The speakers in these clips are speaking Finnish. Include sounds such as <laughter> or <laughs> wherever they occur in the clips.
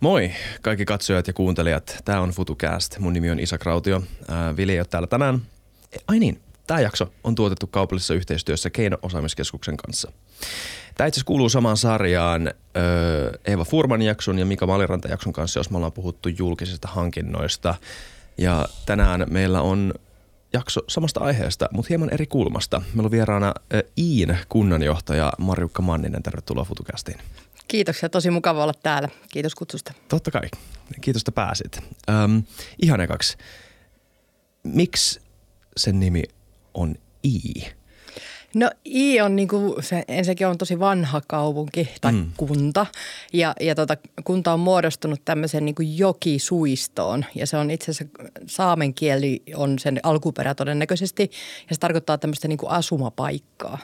Moi kaikki katsojat ja kuuntelijat. Tämä on FutuCast. Mun nimi on Isa Krautio. Ää, Vili ei ole täällä tänään. Ai niin, tämä jakso on tuotettu kaupallisessa yhteistyössä Keino-osaamiskeskuksen kanssa. Tämä itse kuuluu samaan sarjaan öö, Eeva Furman jakson ja Mika Maliranta jakson kanssa, jos me ollaan puhuttu julkisista hankinnoista. Ja tänään meillä on jakso samasta aiheesta, mutta hieman eri kulmasta. Meillä on vieraana Iin kunnanjohtaja Marjukka Manninen. Tervetuloa FutuCastiin. Kiitoksia, tosi mukava olla täällä. Kiitos kutsusta. Totta kai. Kiitos, että pääsit. Öm, ihan ekaksi. Miksi sen nimi on I? No I on niinku, se ensinnäkin on tosi vanha kaupunki tai mm. kunta ja, ja tota, kunta on muodostunut tämmöisen niinku jokisuistoon ja se on itse asiassa saamen kieli on sen alkuperä todennäköisesti ja se tarkoittaa tämmöistä niinku asumapaikkaa.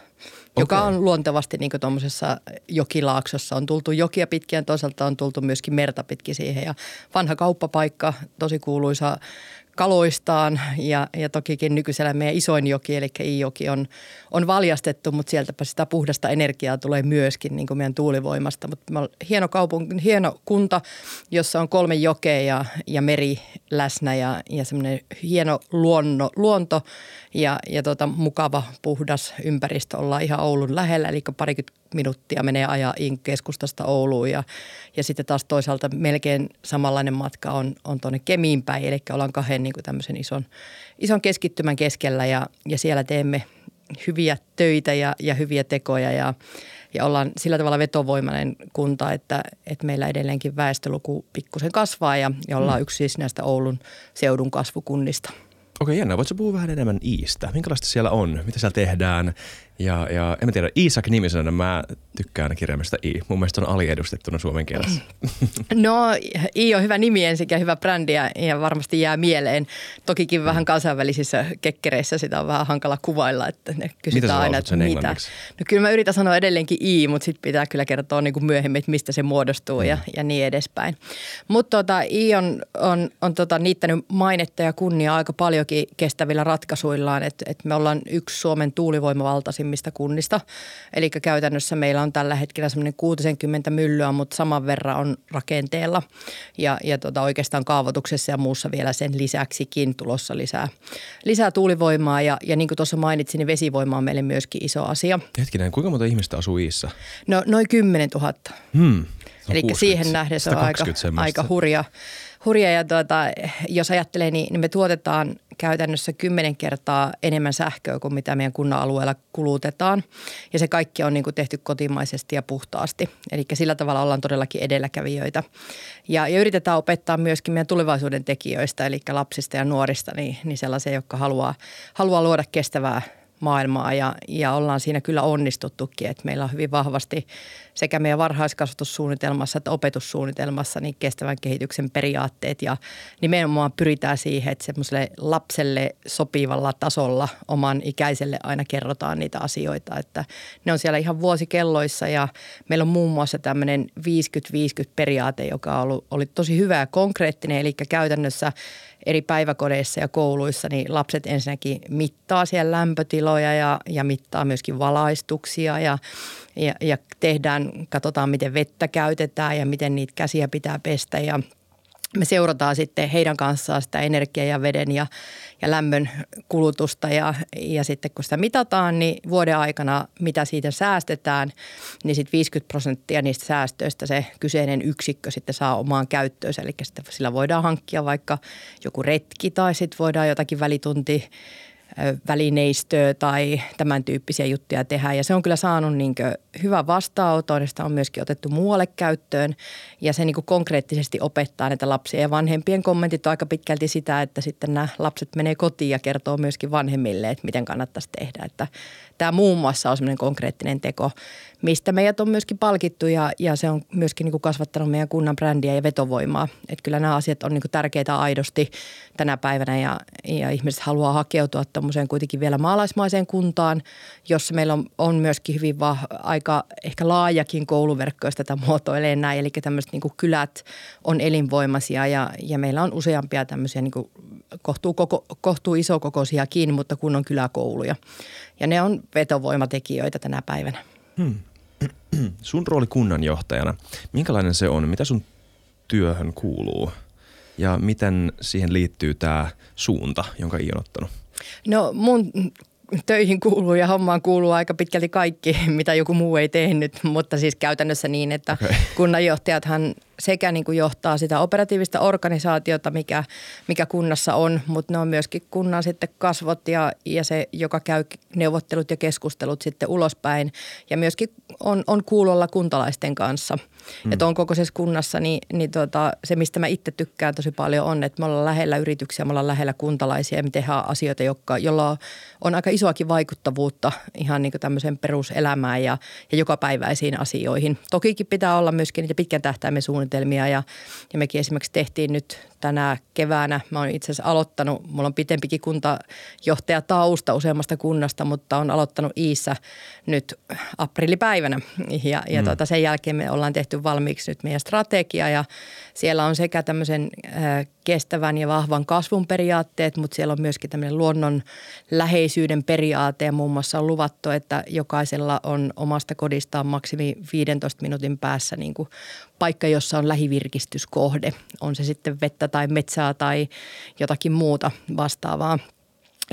Joka Okei. on luontevasti niin tuommoisessa jokilaaksossa. On tultu jokia pitkin ja toisaalta on tultu myöskin merta pitkin siihen. Ja vanha kauppapaikka, tosi kuuluisa kaloistaan ja, ja tokikin nykyisellä meidän isoin joki, eli Iijoki on, on valjastettu, mutta sieltäpä sitä puhdasta energiaa tulee myöskin niin kuin meidän tuulivoimasta. Mutta me hieno kaupunki, hieno kunta, jossa on kolme jokea ja, ja meri läsnä ja, ja semmoinen hieno luonno, luonto ja, ja tota, mukava puhdas ympäristö. Ollaan ihan Oulun lähellä, eli parikymmentä minuuttia menee ajaa keskustasta Ouluun ja, ja sitten taas toisaalta melkein samanlainen matka on, on tuonne Kemiin päin, eli ollaan kahden niin kuin tämmöisen ison, ison keskittymän keskellä ja, ja siellä teemme hyviä töitä ja, ja hyviä tekoja ja, ja ollaan sillä tavalla vetovoimainen kunta, että, että meillä edelleenkin väestöluku pikkusen kasvaa ja, ja ollaan yksi siis näistä Oulun seudun kasvukunnista. Okei, jännä. Voitko puhua vähän enemmän Iistä? Minkälaista siellä on? Mitä siellä tehdään? Ja, ja en mä tiedä, Iisak nimisenä mä tykkään kirjaimesta I. Mun mielestä on aliedustettuna suomen kielessä. <laughs> No I on hyvä nimi ensin ja hyvä brändi ja, ja varmasti jää mieleen. Tokikin vähän kansainvälisissä kekkereissä sitä on vähän hankala kuvailla, että ne kysytään aina, että mitä. englanniksi? No kyllä mä yritän sanoa edelleenkin I, mutta sitten pitää kyllä kertoa niin kuin myöhemmin, että mistä se muodostuu Mm. ja, ja niin edespäin. Mutta tota, I on, on, on tota, niittänyt mainetta ja kunniaa aika paljonkin kestävillä ratkaisuillaan, että et me ollaan yksi Suomen tuulivoimavaltaisimmista kunnista. Eli käytännössä meillä on tällä hetkellä semmoinen 60 myllyä, mutta saman verran on rakenteella ja, ja tota, oikeastaan kaavoituksessa ja muussa vielä sen lisäksikin tulossa lisää, lisää tuulivoimaa. Ja, ja niin kuin tuossa mainitsin, niin vesivoima on meille myöskin iso asia. Hetkinen, kuinka monta ihmistä asuu Iissä? No noin 10 000. Hmm. Eli 60, siihen nähden se on aika, 120 semmoista. aika hurja. Hurja ja tuota, jos ajattelee, niin, niin me tuotetaan käytännössä kymmenen kertaa enemmän sähköä kuin mitä meidän kunnan alueella kulutetaan. Ja se kaikki on niin kuin tehty kotimaisesti ja puhtaasti. Eli sillä tavalla ollaan todellakin edelläkävijöitä. Ja, ja yritetään opettaa myöskin meidän tulevaisuuden tekijöistä, eli lapsista ja nuorista, niin, niin sellaisia, jotka haluaa, haluaa luoda kestävää maailmaa ja, ja ollaan siinä kyllä onnistuttukin, että meillä on hyvin vahvasti sekä meidän varhaiskasvatussuunnitelmassa että opetussuunnitelmassa niin kestävän kehityksen periaatteet. Ja nimenomaan pyritään siihen, että semmoiselle lapselle sopivalla tasolla oman ikäiselle aina kerrotaan niitä asioita, että ne on siellä ihan vuosikelloissa ja meillä on muun muassa tämmöinen 50-50 periaate, joka ollut, oli tosi hyvä ja konkreettinen, eli käytännössä eri päiväkodeissa ja kouluissa, niin lapset ensinnäkin mittaa siellä lämpötiloja ja, ja mittaa myöskin valaistuksia ja, ja, ja tehdään, katsotaan miten vettä käytetään ja miten niitä käsiä pitää pestä ja me seurataan sitten heidän kanssaan sitä energiaa ja veden ja, ja lämmön kulutusta ja, ja sitten kun sitä mitataan, niin vuoden aikana mitä siitä säästetään, niin sitten 50 prosenttia niistä säästöistä se kyseinen yksikkö sitten saa omaan käyttöönsä. Eli sillä voidaan hankkia vaikka joku retki tai sitten voidaan jotakin välitunti välineistöä tai tämän tyyppisiä juttuja tehdä. Ja se on kyllä saanut niin hyvän vastaanoton, sitä on myöskin otettu muualle käyttöön. Ja se niin konkreettisesti opettaa näitä lapsia. Ja vanhempien kommentit on aika pitkälti sitä, että sitten nämä lapset menee kotiin ja kertoo myöskin vanhemmille, että miten kannattaisi tehdä. Että tämä muun muassa on semmoinen konkreettinen teko, mistä meidät on myöskin palkittu ja, ja se on myöskin niin kasvattanut meidän kunnan brändiä ja vetovoimaa. Että kyllä nämä asiat on niin tärkeitä aidosti tänä päivänä ja, ja ihmiset haluaa hakeutua tuommoiseen kuitenkin vielä maalaismaiseen kuntaan, jossa meillä on, on myöskin hyvin va, aika ehkä laajakin kouluverkko, jos tätä muotoilee näin. Eli tämmöiset niin kylät on elinvoimaisia ja, ja meillä on useampia tämmöisiä niin kohtuu, koko, kohtuu isokokoisiakin, mutta kunnon kyläkouluja. Ja ne on vetovoimatekijöitä tänä päivänä. Hmm. <clears throat> Sun rooli kunnanjohtajana, minkälainen se on? Mitä sun työhön kuuluu ja miten siihen liittyy tämä suunta, jonka I on ottanut? No mun töihin kuuluu ja hommaan kuuluu aika pitkälti kaikki, <laughs> mitä joku muu ei tehnyt, mutta siis käytännössä niin, että okay. kunnanjohtajathan sekä niin kuin johtaa sitä operatiivista organisaatiota, mikä, mikä kunnassa on, mutta ne on myöskin kunnan sitten kasvot ja, ja se, joka käy neuvottelut ja keskustelut sitten ulospäin ja myöskin on, on kuulolla kuntalaisten kanssa. Mm. Että on kokoisessa kunnassa, niin, niin tota, se mistä mä itse tykkään tosi paljon on, että me ollaan lähellä yrityksiä, me ollaan lähellä kuntalaisia ja me tehdään asioita, jotka, jolla on aika isoakin vaikuttavuutta ihan niin kuin tämmöiseen peruselämään ja, ja jokapäiväisiin asioihin. Tokikin pitää olla myöskin niitä pitkän tähtäimen suunnitelmia ja, ja mekin esimerkiksi tehtiin nyt tänä keväänä. Mä oon itse asiassa aloittanut, mulla on pitempikin kuntajohtaja tausta useammasta kunnasta, mutta on aloittanut Iissä nyt aprillipäivänä. Ja, ja mm. tuota, sen jälkeen me ollaan tehty valmiiksi nyt meidän strategia ja siellä on sekä tämmöisen äh, kestävän ja vahvan kasvun periaatteet, mutta siellä on myöskin tämmöinen luonnon läheisyyden periaate ja muun muassa on luvattu, että jokaisella on omasta kodistaan maksimi 15 minuutin päässä niin kuin paikka, jossa on lähivirkistyskohde. On se sitten vettä tai metsää tai jotakin muuta vastaavaa.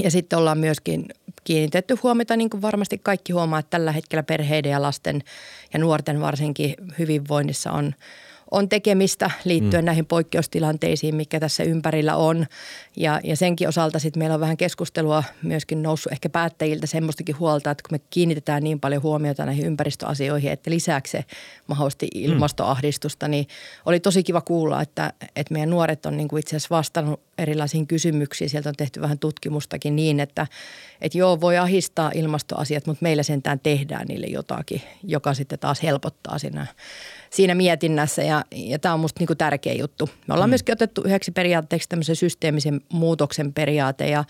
Ja sitten ollaan myöskin kiinnitetty huomiota, niin kuin varmasti kaikki huomaa, että tällä hetkellä perheiden ja lasten ja nuorten varsinkin hyvinvoinnissa on – on tekemistä liittyen mm. näihin poikkeustilanteisiin, mikä tässä ympärillä on. Ja, ja senkin osalta sitten meillä on vähän keskustelua myöskin noussut ehkä päättäjiltä semmoistakin huolta, että kun me kiinnitetään niin paljon huomiota näihin ympäristöasioihin, että lisäksi se mahdollisesti mm. ilmastoahdistusta, niin oli tosi kiva kuulla, että, että meidän nuoret on niin kuin itse asiassa vastannut erilaisiin kysymyksiin. Sieltä on tehty vähän tutkimustakin niin, että, että joo, voi ahistaa ilmastoasiat, mutta meillä sentään tehdään niille jotakin, joka sitten taas helpottaa siinä siinä mietinnässä ja, ja tämä on musta niinku tärkeä juttu. Me ollaan mm. myöskin otettu yhdeksi periaatteeksi tämmöisen systeemisen muutoksen periaate ja,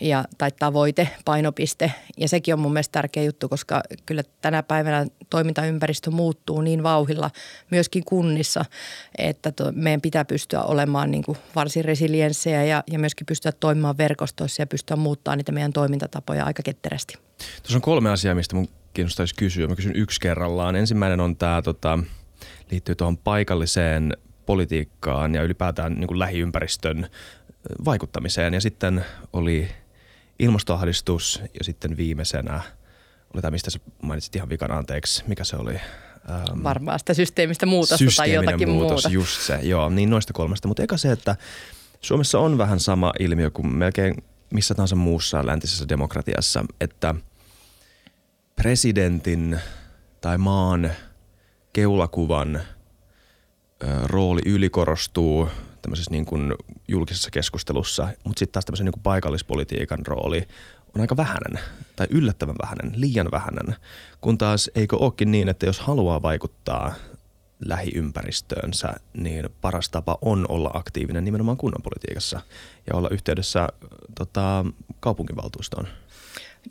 ja, tai tavoite, painopiste ja sekin on mun mielestä tärkeä juttu, koska kyllä tänä päivänä toimintaympäristö muuttuu niin vauhilla myöskin kunnissa, että to, meidän pitää pystyä olemaan niin kuin varsin resilienssejä ja, ja myöskin pystyä toimimaan verkostoissa ja pystyä muuttaa niitä meidän toimintatapoja aika ketterästi. Tuossa on kolme asiaa, mistä mun kiinnostaisi kysyä. Mä kysyn yksi kerrallaan. Ensimmäinen on tämä tota, liittyy tuohon paikalliseen politiikkaan ja ylipäätään niin kuin lähiympäristön vaikuttamiseen. Ja sitten oli ilmastoahdistus ja sitten viimeisenä oli tämä, mistä sä mainitsit ihan vikan anteeksi, mikä se oli? Ähm, Varmaan sitä systeemistä muutosta tai jotakin muutos, muuta. just se, joo, niin noista kolmesta. Mutta eka se, että Suomessa on vähän sama ilmiö kuin melkein missä tahansa muussa läntisessä demokratiassa, että presidentin tai maan – keulakuvan rooli ylikorostuu tämmöisessä niin kuin julkisessa keskustelussa, mutta sitten taas tämmöisen niin kuin paikallispolitiikan rooli on aika vähäinen tai yllättävän vähäinen, liian vähäinen. Kun taas eikö olekin niin, että jos haluaa vaikuttaa lähiympäristöönsä, niin paras tapa on olla aktiivinen nimenomaan kunnan politiikassa ja olla yhteydessä tota, kaupunginvaltuustoon.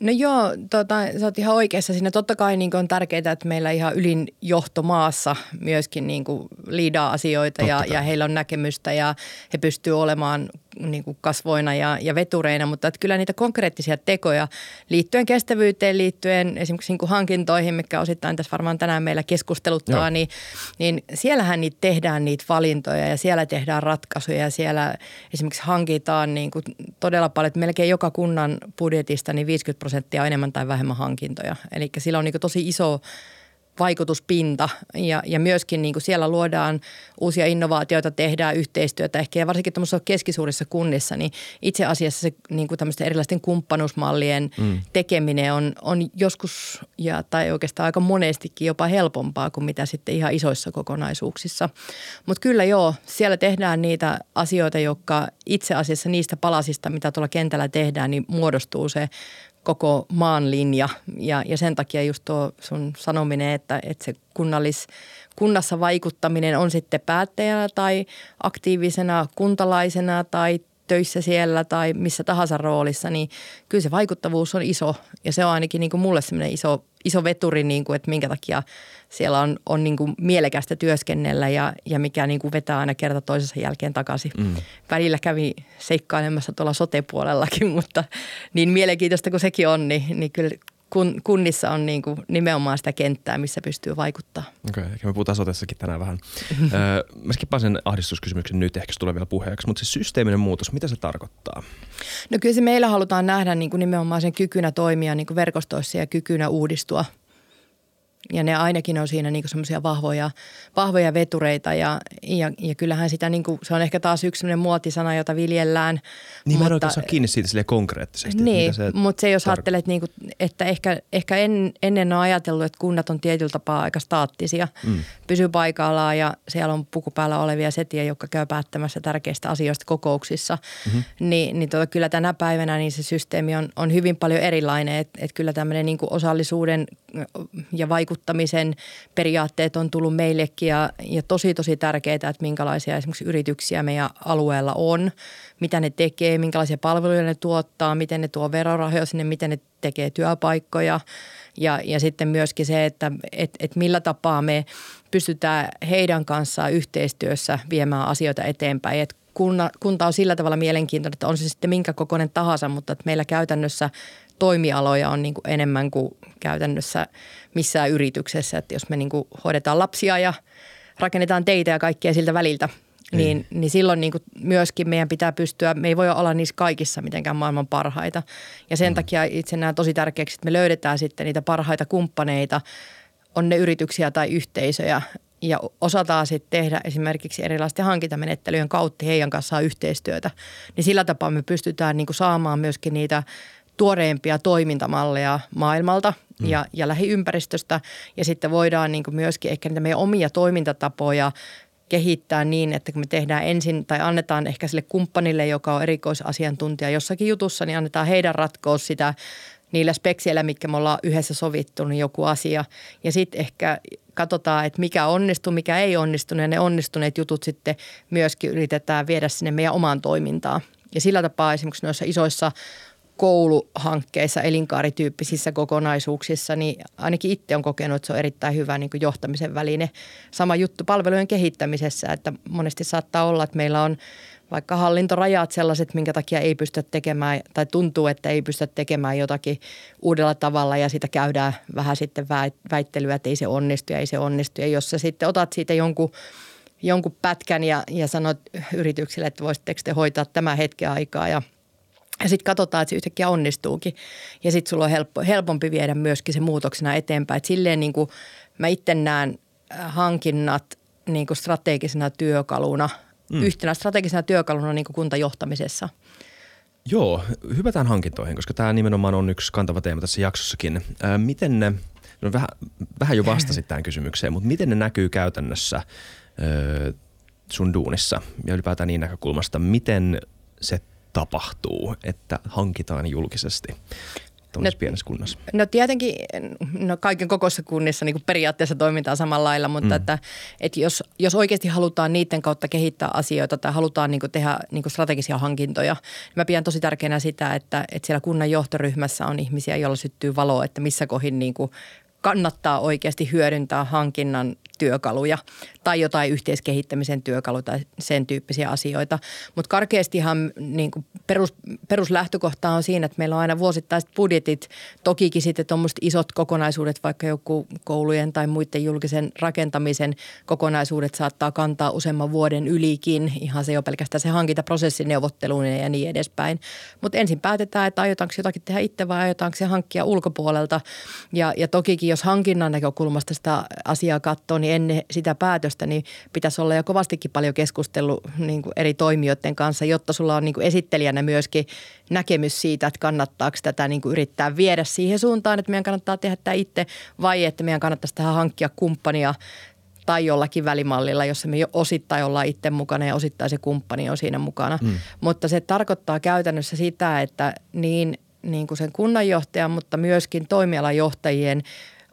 No joo, tota, sä oot ihan oikeassa. Siinä. Totta kai niin on tärkeää, että meillä ihan ylin johto maassa myöskin niin liidaa asioita ja, ja heillä on näkemystä ja he pystyvät olemaan niin kuin kasvoina ja, ja vetureina, mutta että kyllä niitä konkreettisia tekoja liittyen kestävyyteen, liittyen esimerkiksi niin kuin hankintoihin, mikä osittain tässä varmaan tänään meillä keskusteluttaa, niin, niin siellähän niitä tehdään niitä valintoja ja siellä tehdään ratkaisuja ja siellä esimerkiksi hankitaan niin kuin todella paljon, että melkein joka kunnan budjetista niin 50 prosenttia enemmän tai vähemmän hankintoja. Eli sillä on niin tosi iso vaikutuspinta ja, ja myöskin niin kuin siellä luodaan uusia innovaatioita, tehdään yhteistyötä ehkä ja varsinkin tuollaisissa keskisuurissa kunnissa, niin itse asiassa se niin kuin tämmöisten erilaisten kumppanuusmallien mm. tekeminen on, on joskus ja tai oikeastaan aika monestikin jopa helpompaa kuin mitä sitten ihan isoissa kokonaisuuksissa. Mutta kyllä joo, siellä tehdään niitä asioita, jotka itse asiassa niistä palasista, mitä tuolla kentällä tehdään, niin muodostuu se koko maan linja. Ja, ja sen takia just tuo sun sanominen, että, että se kunnallis, kunnassa vaikuttaminen on sitten päättäjänä tai aktiivisena kuntalaisena tai töissä siellä tai missä tahansa roolissa, niin kyllä se vaikuttavuus on iso. Ja se on ainakin niin kuin mulle iso, iso veturi, niin kuin, että minkä takia siellä on, on niin kuin mielekästä työskennellä ja, ja mikä niin kuin vetää aina kerta toisensa jälkeen takaisin. Mm. Välillä kävi seikkailemassa tuolla sote-puolellakin, <laughs> mutta niin mielenkiintoista kuin sekin on, niin, niin kyllä kun, kunnissa on niin kuin nimenomaan sitä kenttää, missä pystyy vaikuttaa. Okei, okay, me puhutaan sotessakin tänään vähän. <laughs> öö, mä skippaan sen ahdistuskysymyksen nyt, ehkä se tulee vielä puheeksi, mutta se systeeminen muutos, mitä se tarkoittaa? No kyllä se meillä halutaan nähdä niin kuin nimenomaan sen kykynä toimia niin kuin verkostoissa ja kykynä uudistua – ja ne ainakin on siinä niinku semmoisia vahvoja, vahvoja vetureita ja, ja, ja kyllähän sitä niinku, se on ehkä taas yksi semmoinen muotisana, jota viljellään. Niin mutta, mä en saa kiinni siitä sille konkreettisesti. Niin, se mutta se jos tar- ajattelet, niinku, että ehkä, ehkä en, ennen on ajatellut, että kunnat on tietyllä tapaa aika staattisia, mm. pysyy paikallaan ja siellä on pukupäällä olevia setiä, jotka käy päättämässä tärkeistä asioista kokouksissa. Mm-hmm. Niin, niin tuota, kyllä tänä päivänä niin se systeemi on, on hyvin paljon erilainen, että et kyllä tämmöinen niinku osallisuuden ja vaikuttamisen periaatteet on tullut meillekin ja, ja tosi tosi tärkeää, että minkälaisia esimerkiksi yrityksiä meidän alueella on, mitä ne tekee, minkälaisia palveluja ne tuottaa, miten ne tuo verorahoja sinne, miten ne tekee työpaikkoja ja, ja sitten myöskin se, että et, et millä tapaa me pystytään heidän kanssaan yhteistyössä viemään asioita eteenpäin. Et kunta, kunta on sillä tavalla mielenkiintoinen, että on se sitten minkä kokoinen tahansa, mutta että meillä käytännössä toimialoja on niin kuin enemmän kuin käytännössä missään yrityksessä. Että jos me niin kuin hoidetaan lapsia ja rakennetaan teitä ja kaikkea siltä väliltä, niin, niin, niin silloin niin kuin myöskin meidän pitää pystyä, me ei voi olla niissä kaikissa mitenkään maailman parhaita. Ja sen mm. takia itse näen tosi tärkeäksi, että me löydetään sitten niitä parhaita kumppaneita, on ne yrityksiä tai yhteisöjä, ja osataan sitten tehdä esimerkiksi erilaisten hankintamenettelyjen kautta heidän kanssaan yhteistyötä, niin sillä tapaa me pystytään niin kuin saamaan myöskin niitä tuoreimpia toimintamalleja maailmalta mm. ja, ja lähiympäristöstä. Ja sitten voidaan niin myöskin ehkä niitä meidän omia toimintatapoja kehittää niin, että kun me tehdään ensin tai annetaan ehkä sille kumppanille, joka on erikoisasiantuntija jossakin jutussa, niin annetaan heidän ratkoa sitä niillä spekseillä, mitkä me ollaan yhdessä sovittu, niin joku asia. Ja sitten ehkä katsotaan, että mikä onnistuu, mikä ei onnistunut ja ne onnistuneet jutut sitten myöskin yritetään viedä sinne meidän omaan toimintaan. Ja sillä tapaa esimerkiksi noissa isoissa kouluhankkeissa, elinkaarityyppisissä kokonaisuuksissa, niin ainakin itse on kokenut, että se on erittäin hyvä niin kuin johtamisen väline. Sama juttu palvelujen kehittämisessä, että monesti saattaa olla, että meillä on vaikka hallintorajat sellaiset, minkä takia ei pystytä tekemään tai tuntuu, että ei pystytä tekemään jotakin uudella tavalla ja sitä käydään vähän sitten väittelyä, että ei se onnistu ja ei se onnistu. Ja jos sä sitten otat siitä jonkun, jonkun pätkän ja, ja sanot yritykselle, että voisitteko te hoitaa tämä hetken aikaa ja ja sitten katsotaan, että se yhtäkkiä onnistuukin. Ja sitten sulla on helppo, helpompi viedä myöskin se muutoksena eteenpäin. Et silleen niin kuin mä itse näen äh, hankinnat niin kuin strategisena työkaluna – mm. yhtenä strategisena työkaluna niin kuin kuntajohtamisessa. Joo, hypätään hankintoihin, koska tämä nimenomaan on yksi kantava teema tässä jaksossakin. Ää, miten ne, no vähän, vähän jo vastasit tähän kysymykseen, mutta miten ne näkyy käytännössä ää, sun duunissa ja ylipäätään niin näkökulmasta, miten se tapahtuu, että hankitaan julkisesti? no, pienessä kunnassa? No tietenkin, no kaiken kokoisissa kunnissa niin periaatteessa toimitaan samalla lailla, mutta mm. että, että jos, jos oikeasti halutaan niiden kautta kehittää asioita tai halutaan niin tehdä niin strategisia hankintoja, niin mä pidän tosi tärkeänä sitä, että, että siellä kunnan johtoryhmässä on ihmisiä, joilla syttyy valoa, että missä kohin niin kannattaa oikeasti hyödyntää hankinnan työkaluja tai jotain yhteiskehittämisen työkaluja tai sen tyyppisiä asioita. Mutta karkeastihan niin perus, peruslähtökohta on siinä, että meillä on aina vuosittaiset budjetit. Tokikin sitten tuommoiset isot kokonaisuudet, vaikka joku koulujen tai muiden julkisen rakentamisen kokonaisuudet saattaa kantaa useamman vuoden ylikin. Ihan se jo pelkästään se hankintaprosessin neuvotteluun ja niin edespäin. Mutta ensin päätetään, että aiotaanko jotakin tehdä itse vai aiotaanko se hankkia ulkopuolelta. Ja, ja tokikin, jos hankinnan näkökulmasta sitä asiaa katsoo, niin ennen sitä päätöstä niin pitäisi olla jo kovastikin paljon keskustellut niin eri toimijoiden kanssa, jotta sulla on niin esittelijä esittelijänä myöskin näkemys siitä, että kannattaako tätä niin kuin yrittää viedä siihen suuntaan, että meidän kannattaa tehdä tämä itse vai että meidän kannattaisi tähän hankkia kumppania tai jollakin välimallilla, jossa me jo osittain ollaan itse mukana ja osittain se kumppani on siinä mukana. Mm. Mutta se tarkoittaa käytännössä sitä, että niin, niin kuin sen kunnanjohtajan, mutta myöskin toimialajohtajien –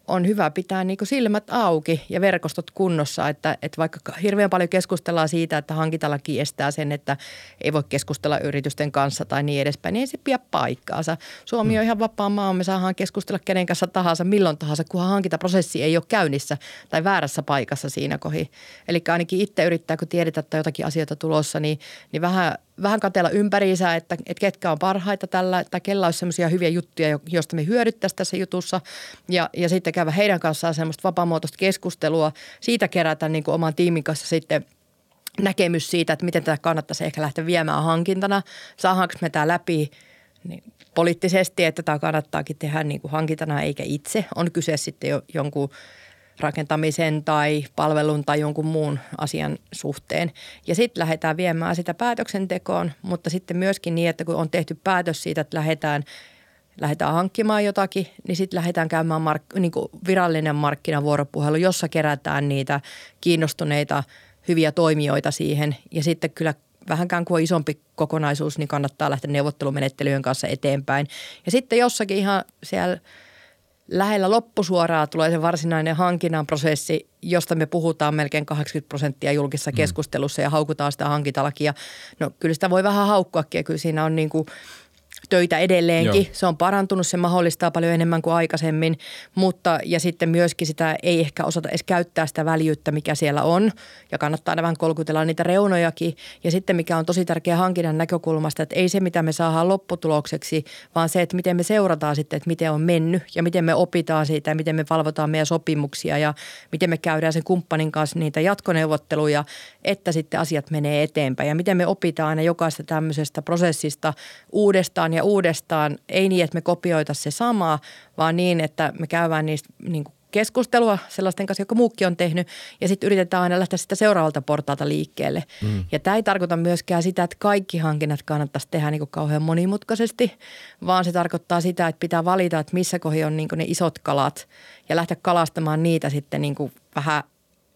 on hyvä pitää niin kuin silmät auki ja verkostot kunnossa, että, että vaikka hirveän paljon keskustellaan siitä, että hankintalaki estää sen, että ei voi keskustella yritysten kanssa tai niin edespäin, niin ei se pidä paikkaansa. Suomi on ihan vapaa maa, me saadaan keskustella kenen kanssa tahansa, milloin tahansa, kunhan hankintaprosessi ei ole käynnissä tai väärässä paikassa siinä kohi. Eli ainakin itse yrittää, kun tiedetään, että jotakin asioita tulossa, niin, niin vähän vähän katella ympäriinsä, että, että ketkä on parhaita tällä, että kella olisi semmoisia hyviä juttuja, joista me hyödyttäisiin tässä jutussa. Ja, ja sitten käydä heidän kanssaan semmoista vapaamuotoista keskustelua. Siitä kerätä niin kuin oman tiimin kanssa sitten näkemys siitä, että miten tätä kannattaisi ehkä lähteä viemään hankintana. Saadaanko me tämä läpi niin poliittisesti, että tämä kannattaakin tehdä niin kuin hankintana eikä itse. On kyse sitten jo jonkun rakentamisen tai palvelun tai jonkun muun asian suhteen. Ja sitten lähdetään viemään sitä päätöksentekoon, mutta sitten myöskin niin, että kun on tehty päätös siitä, että lähdetään lähdetään hankkimaan jotakin, niin sitten lähdetään käymään mark- niin kuin virallinen markkinavuoropuhelu, jossa kerätään niitä kiinnostuneita hyviä toimijoita siihen. Ja sitten kyllä vähänkään kuin on isompi kokonaisuus, niin kannattaa lähteä neuvottelumenettelyjen kanssa eteenpäin. Ja sitten jossakin ihan siellä – lähellä loppusuoraa tulee se varsinainen hankinnan prosessi, josta me puhutaan melkein 80 prosenttia julkisessa mm. keskustelussa ja haukutaan sitä hankintalakia. No kyllä sitä voi vähän haukkuakin ja kyllä siinä on niin kuin – töitä edelleenkin. Joo. Se on parantunut, se mahdollistaa paljon enemmän kuin aikaisemmin, mutta ja sitten myöskin sitä ei ehkä osata edes käyttää sitä väljyyttä, mikä siellä on ja kannattaa aina vähän kolkutella niitä reunojakin. Ja sitten mikä on tosi tärkeä hankinnan näkökulmasta, että ei se mitä me saadaan lopputulokseksi, vaan se, että miten me seurataan sitten, että miten on mennyt ja miten me opitaan siitä ja miten me valvotaan meidän sopimuksia ja miten me käydään sen kumppanin kanssa niitä jatkoneuvotteluja, että sitten asiat menee eteenpäin ja miten me opitaan aina jokaista tämmöisestä prosessista uudestaan ja uudestaan. Ei niin, että me kopioita se sama, vaan niin, että me käydään niistä niin kuin keskustelua sellaisten kanssa, jotka muukin on tehnyt, ja sitten yritetään aina lähteä sitä seuraavalta portaalta liikkeelle. Mm. Ja tämä ei tarkoita myöskään sitä, että kaikki hankinnat kannattaisi tehdä niin kuin kauhean monimutkaisesti, vaan se tarkoittaa sitä, että pitää valita, että missä kohi on niin kuin ne isot kalat, ja lähteä kalastamaan niitä sitten niin kuin vähän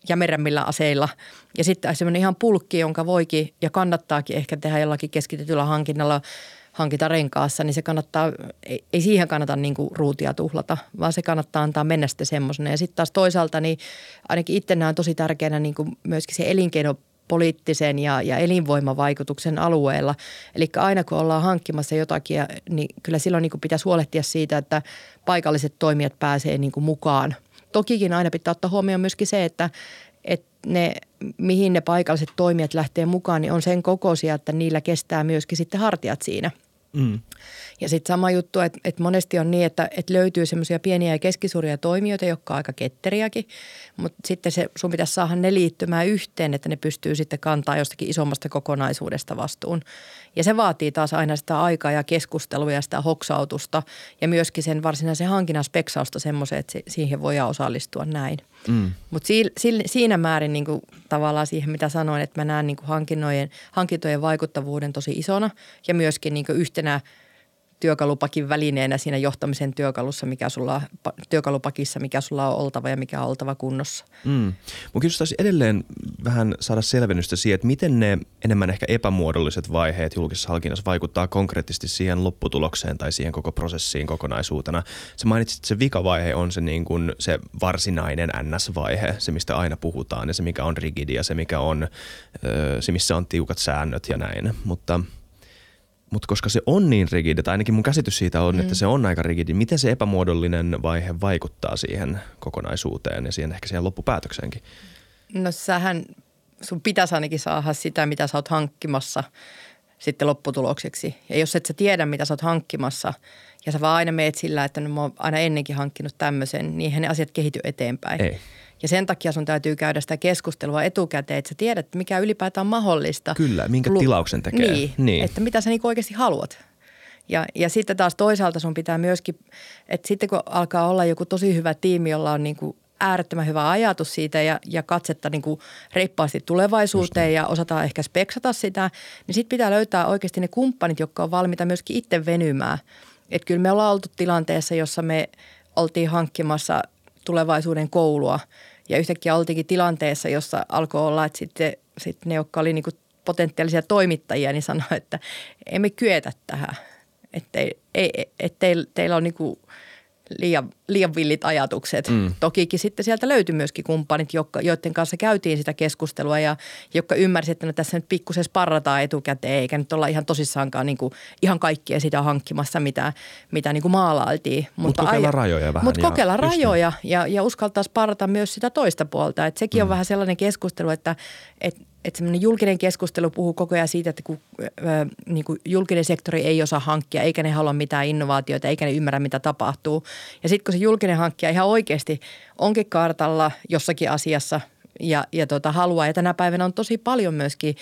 jämerämmillä aseilla. Ja sitten semmoinen ihan pulkki, jonka voikin ja kannattaakin ehkä tehdä jollakin keskitetyllä hankinnalla – hankita renkaassa, niin se kannattaa, ei, ei siihen kannata niin kuin ruutia tuhlata, vaan se kannattaa antaa mennä sitten semmoisena. Ja sitten taas toisaalta, niin ainakin itse näen tosi tärkeänä niin kuin myöskin se elinkeino poliittisen ja, ja elinvoimavaikutuksen alueella. Eli aina kun ollaan hankkimassa jotakin, niin kyllä silloin niin kuin pitäisi huolehtia siitä, että paikalliset toimijat pääsee niin kuin mukaan. Tokikin aina pitää ottaa huomioon myöskin se, että, että ne, mihin ne paikalliset toimijat lähtee mukaan, niin on sen kokoisia, että niillä kestää myöskin sitten hartiat siinä – Mm. Ja sitten sama juttu, että, että monesti on niin, että, että löytyy semmoisia pieniä ja keskisuuria toimijoita, jotka on aika ketteriäkin, mutta sitten se, sun pitäisi saada ne liittymään yhteen, että ne pystyy sitten kantaa jostakin isommasta kokonaisuudesta vastuun. Ja se vaatii taas aina sitä aikaa ja keskustelua ja sitä hoksautusta ja myöskin sen varsinaisen hankinnan speksausta semmoisen, että siihen voi osallistua näin. Mm. Mutta si, si, siinä määrin niin kuin, tavallaan siihen, mitä sanoin, että mä näen niin kuin hankintojen, hankintojen vaikuttavuuden tosi isona ja myöskin niin kuin yhtenä työkalupakin välineenä siinä johtamisen työkalussa, mikä sulla, työkalupakissa, mikä sulla on oltava ja mikä on oltava kunnossa. Mm. Mun kiinnostaisi edelleen vähän saada selvennystä siihen, että miten ne enemmän ehkä epämuodolliset vaiheet julkisessa hankinnassa vaikuttaa konkreettisesti siihen lopputulokseen tai siihen koko prosessiin kokonaisuutena. Sä mainitsit, että se vikavaihe on se, niin kuin se varsinainen NS-vaihe, se mistä aina puhutaan ja se mikä on rigidi ja se mikä on, se missä on tiukat säännöt ja näin, mutta – mutta koska se on niin rigidi, tai ainakin mun käsitys siitä on, mm. että se on aika rigidi, miten se epämuodollinen vaihe vaikuttaa siihen kokonaisuuteen ja siihen ehkä siihen loppupäätökseenkin? No sähän, sun pitäisi ainakin saada sitä, mitä sä oot hankkimassa sitten lopputulokseksi. Ja jos et sä tiedä, mitä sä oot hankkimassa ja sä vaan aina meet sillä, että no mä oon aina ennenkin hankkinut tämmöisen, niin ne asiat kehity eteenpäin. Ei. Ja sen takia sun täytyy käydä sitä keskustelua etukäteen, että sä tiedät, mikä ylipäätään on mahdollista. Kyllä, minkä Lu- tilauksen tekee. Niin, niin, että mitä sä niinku oikeasti haluat. Ja, ja sitten taas toisaalta sun pitää myöskin, että sitten kun alkaa olla joku tosi hyvä tiimi, jolla on niinku äärettömän hyvä ajatus siitä ja, ja katsetta niin kuin reippaasti tulevaisuuteen niin. ja osataan ehkä speksata sitä, niin sitten pitää löytää oikeasti ne kumppanit, jotka on valmiita myöskin itse venymään. Että kyllä me ollaan oltu tilanteessa, jossa me oltiin hankkimassa tulevaisuuden koulua ja yhtäkkiä oltiinkin tilanteessa, jossa alkoi olla, että sitten, sitten ne, jotka oli niin potentiaalisia toimittajia, niin sanoi, että emme kyetä tähän. Että ei, ei, et teillä, teillä on niin kuin liian, liian villit ajatukset. Mm. Tokikin sitten sieltä löytyi myöskin kumppanit, jotka, joiden kanssa käytiin sitä keskustelua ja jotka ymmärsivät, että no tässä nyt pikkusen sparrataan etukäteen eikä nyt olla ihan tosissaankaan niin kuin, ihan kaikkia sitä hankkimassa, mitä, mitä niin kuin maalailtiin. Mut mutta kokeilla ai, rajoja vähän. Mutta kokeilla rajoja ja, ja uskaltaa sparrata myös sitä toista puolta. Et sekin mm. on vähän sellainen keskustelu, että et, että semmoinen julkinen keskustelu puhuu koko ajan siitä, että kun ö, niin kuin julkinen sektori ei osaa hankkia, eikä ne halua mitään innovaatioita, eikä ne ymmärrä, mitä tapahtuu. Ja sitten kun se julkinen hankkija ihan oikeasti onkin kartalla jossakin asiassa ja, ja tota, haluaa, ja tänä päivänä on tosi paljon myöskin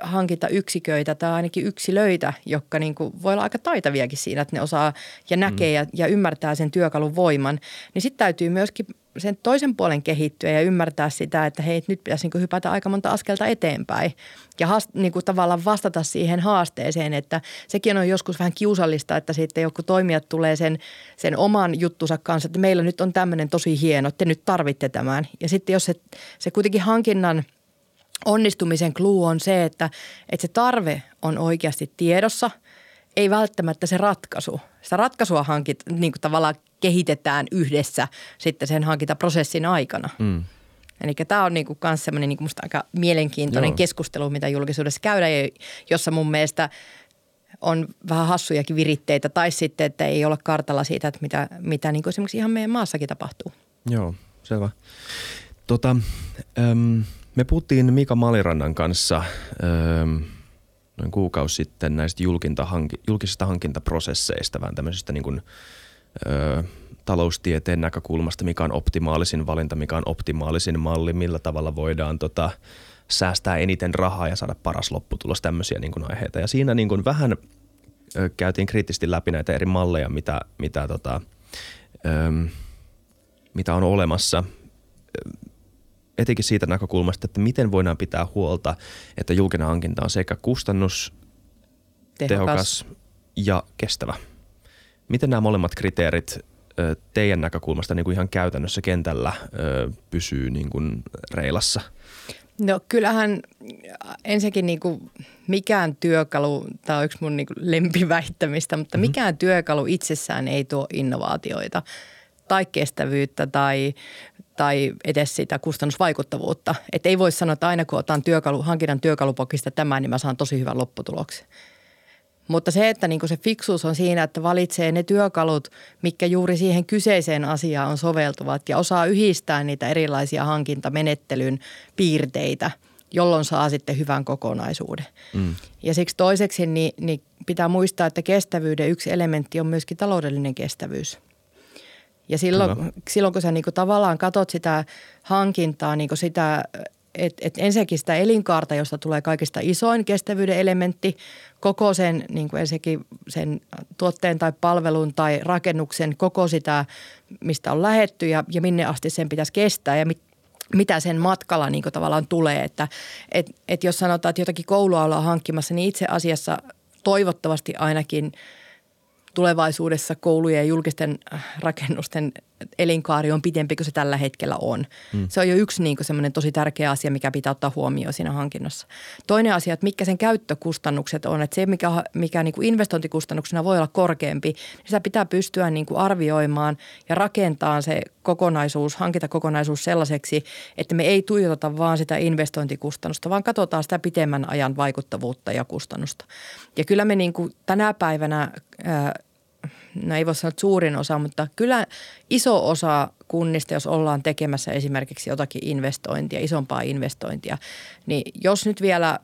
hankita yksiköitä tai ainakin yksilöitä, jotka niin kuin voi olla aika taitaviakin siinä, että ne osaa ja näkee mm. ja, ja ymmärtää sen työkalun voiman. Niin sitten täytyy myöskin sen toisen puolen kehittyä ja ymmärtää sitä, että hei, nyt pitäisi niin hypätä aika monta askelta eteenpäin ja haast, niin kuin tavallaan vastata siihen haasteeseen, että sekin on joskus vähän kiusallista, että sitten joku toimijat tulee sen, sen oman juttunsa kanssa, että meillä nyt on tämmöinen tosi hieno, te nyt tarvitte tämän. Ja sitten jos se, se kuitenkin hankinnan onnistumisen kluu on se, että, että se tarve on oikeasti tiedossa, ei välttämättä se ratkaisu. Sitä ratkaisua hankit, niin kuin tavallaan kehitetään yhdessä sitten sen hankintaprosessin aikana. Mm. Eli tämä on niinku myös semmoinen niinku musta aika mielenkiintoinen Joo. keskustelu, mitä julkisuudessa käydään, jossa mun mielestä on vähän hassujakin viritteitä tai sitten, että ei ole kartalla siitä, että mitä, mitä niin esimerkiksi ihan meidän maassakin tapahtuu. Joo, selvä. Tota, äm, me puhuttiin Mika Malirannan kanssa äm, noin kuukausi sitten näistä julkisista hankintaprosesseista, vähän tämmöisistä niin kuin – ö, taloustieteen näkökulmasta, mikä on optimaalisin valinta, mikä on optimaalisin malli, millä tavalla voidaan tota, säästää eniten rahaa ja saada paras lopputulos, tämmöisiä niin kuin aiheita. Ja siinä niin kuin vähän ö, käytiin kriittisesti läpi näitä eri malleja, mitä, mitä, tota, ö, mitä on olemassa etenkin siitä näkökulmasta, että miten voidaan pitää huolta, että julkinen hankinta on sekä kustannus, tehokas, tehokas ja kestävä. Miten nämä molemmat kriteerit teidän näkökulmasta niin kuin ihan käytännössä kentällä pysyy niin kuin reilassa? No kyllähän ensinnäkin niin kuin mikään työkalu, tämä on yksi mun niin kuin lempiväittämistä, mutta mm-hmm. mikään työkalu itsessään ei tuo innovaatioita tai kestävyyttä tai, tai edes sitä kustannusvaikuttavuutta. Et ei voi sanoa, että aina kun otan työkalu, hankinnan työkalupokista tämän, niin mä saan tosi hyvän lopputuloksen. Mutta se, että niin se fiksuus on siinä, että valitsee ne työkalut, mitkä juuri siihen kyseiseen asiaan on soveltuvat ja osaa yhdistää niitä erilaisia hankintamenettelyn piirteitä, jolloin saa sitten hyvän kokonaisuuden. Mm. Ja siksi toiseksi niin, niin pitää muistaa, että kestävyyden yksi elementti on myöskin taloudellinen kestävyys. Ja silloin, silloin kun sä niin tavallaan katot sitä hankintaa, niin sitä että et ensinnäkin sitä elinkaarta, josta tulee kaikista isoin kestävyyden elementti, koko sen, niin kuin ensinnäkin sen tuotteen tai palvelun tai rakennuksen, koko sitä, mistä on lähetty ja, ja minne asti sen pitäisi kestää ja mit, mitä sen matkalla niin tavallaan tulee. Että et, et jos sanotaan, että jotakin koulua ollaan hankkimassa, niin itse asiassa toivottavasti ainakin – tulevaisuudessa koulujen ja julkisten äh, rakennusten elinkaari on pitempi kuin se tällä hetkellä on. Mm. Se on jo yksi niin semmoinen tosi tärkeä asia, mikä pitää ottaa huomioon siinä hankinnassa. Toinen asia, että mitkä sen käyttökustannukset on. Että se, mikä, mikä niin kuin investointikustannuksena voi olla korkeampi, niin sitä pitää pystyä niin kuin arvioimaan ja rakentaa se kokonaisuus, hankintakokonaisuus sellaiseksi, että me ei tuijoteta vaan sitä investointikustannusta, vaan katsotaan sitä pitemmän ajan vaikuttavuutta ja kustannusta. Ja kyllä me niin kuin tänä päivänä no ei voi sanoa että suurin osa, mutta kyllä iso osa kunnista, jos ollaan tekemässä esimerkiksi jotakin investointia, isompaa investointia, niin jos nyt vielä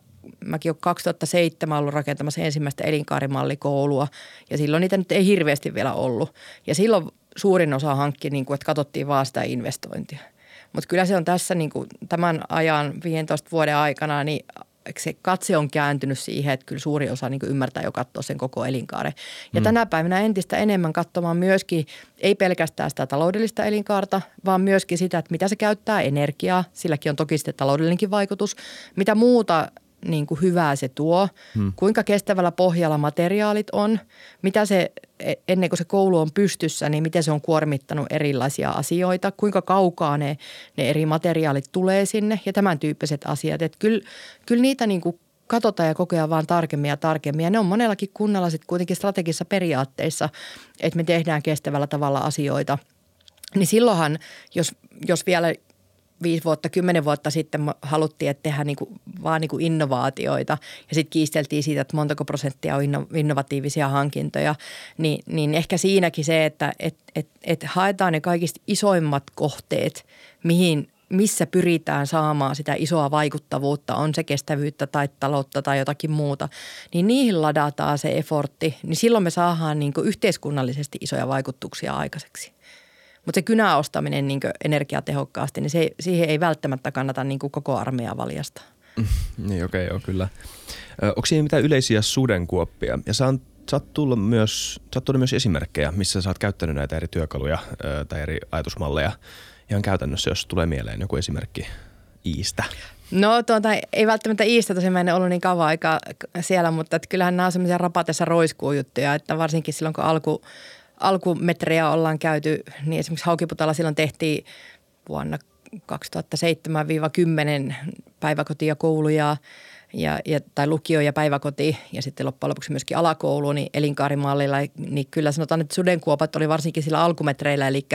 mäkin olen 2007 ollut rakentamassa ensimmäistä elinkaarimallikoulua ja silloin niitä nyt ei hirveästi vielä ollut. Ja silloin suurin osa hankki, niin kuin, että katsottiin vaan sitä investointia. Mutta kyllä se on tässä niin kuin tämän ajan 15 vuoden aikana niin se katse on kääntynyt siihen, että kyllä suuri osa niin ymmärtää jo katsoa sen koko elinkaaren. Ja mm. tänä päivänä entistä enemmän katsomaan myöskin, ei pelkästään sitä taloudellista elinkaarta, vaan myöskin sitä, että mitä se käyttää energiaa. Silläkin on toki sitten taloudellinenkin vaikutus. Mitä muuta niin kuin hyvää se tuo, hmm. kuinka kestävällä pohjalla materiaalit on, mitä se e, ennen kuin se koulu on pystyssä, niin miten se on kuormittanut erilaisia asioita, kuinka kaukaa ne, ne eri materiaalit tulee sinne ja tämän tyyppiset asiat. Että kyllä, kyllä niitä niin kuin katsotaan ja kokea vaan tarkemmin ja tarkemmin. Ja ne on monellakin kunnalla sitten kuitenkin strategisissa periaatteissa, että me tehdään kestävällä tavalla asioita. Niin silloinhan, jos, jos vielä viisi vuotta, kymmenen vuotta sitten haluttiin, että tehdään niin kuin, vaan niin kuin innovaatioita. Ja sitten kiisteltiin siitä, että montako prosenttia on inno, innovatiivisia hankintoja, niin, niin ehkä siinäkin se, että et, et, et haetaan ne kaikista isoimmat kohteet, mihin missä pyritään saamaan sitä isoa vaikuttavuutta, on se kestävyyttä tai taloutta tai jotakin muuta, niin niihin ladataan se effortti, niin silloin me saadaan niin yhteiskunnallisesti isoja vaikutuksia aikaiseksi. Mutta se kynäostaminen niin energiatehokkaasti, niin se, siihen ei välttämättä kannata niin koko armeija valjasta. Mm, <laughs> niin okei, okay, joo kyllä. onko siinä mitään yleisiä sudenkuoppia? Ja sä oot tullut myös, sä oot tullut myös esimerkkejä, missä sä oot käyttänyt näitä eri työkaluja ö, tai eri ajatusmalleja ihan käytännössä, jos tulee mieleen joku esimerkki Iistä. No tuota, ei välttämättä Iistä tosiaan, mä en ollut niin kauan aikaa siellä, mutta että kyllähän nämä on semmoisia rapatessa roiskuu juttuja, että varsinkin silloin kun alku, alkumetrejä ollaan käyty, niin esimerkiksi Haukiputalla silloin tehtiin vuonna 2007-10 päiväkotia ja kouluja ja, ja, tai lukio ja päiväkoti ja sitten loppujen lopuksi myöskin alakoulu niin elinkaarimallilla, niin kyllä sanotaan, että sudenkuopat oli varsinkin sillä alkumetreillä, eli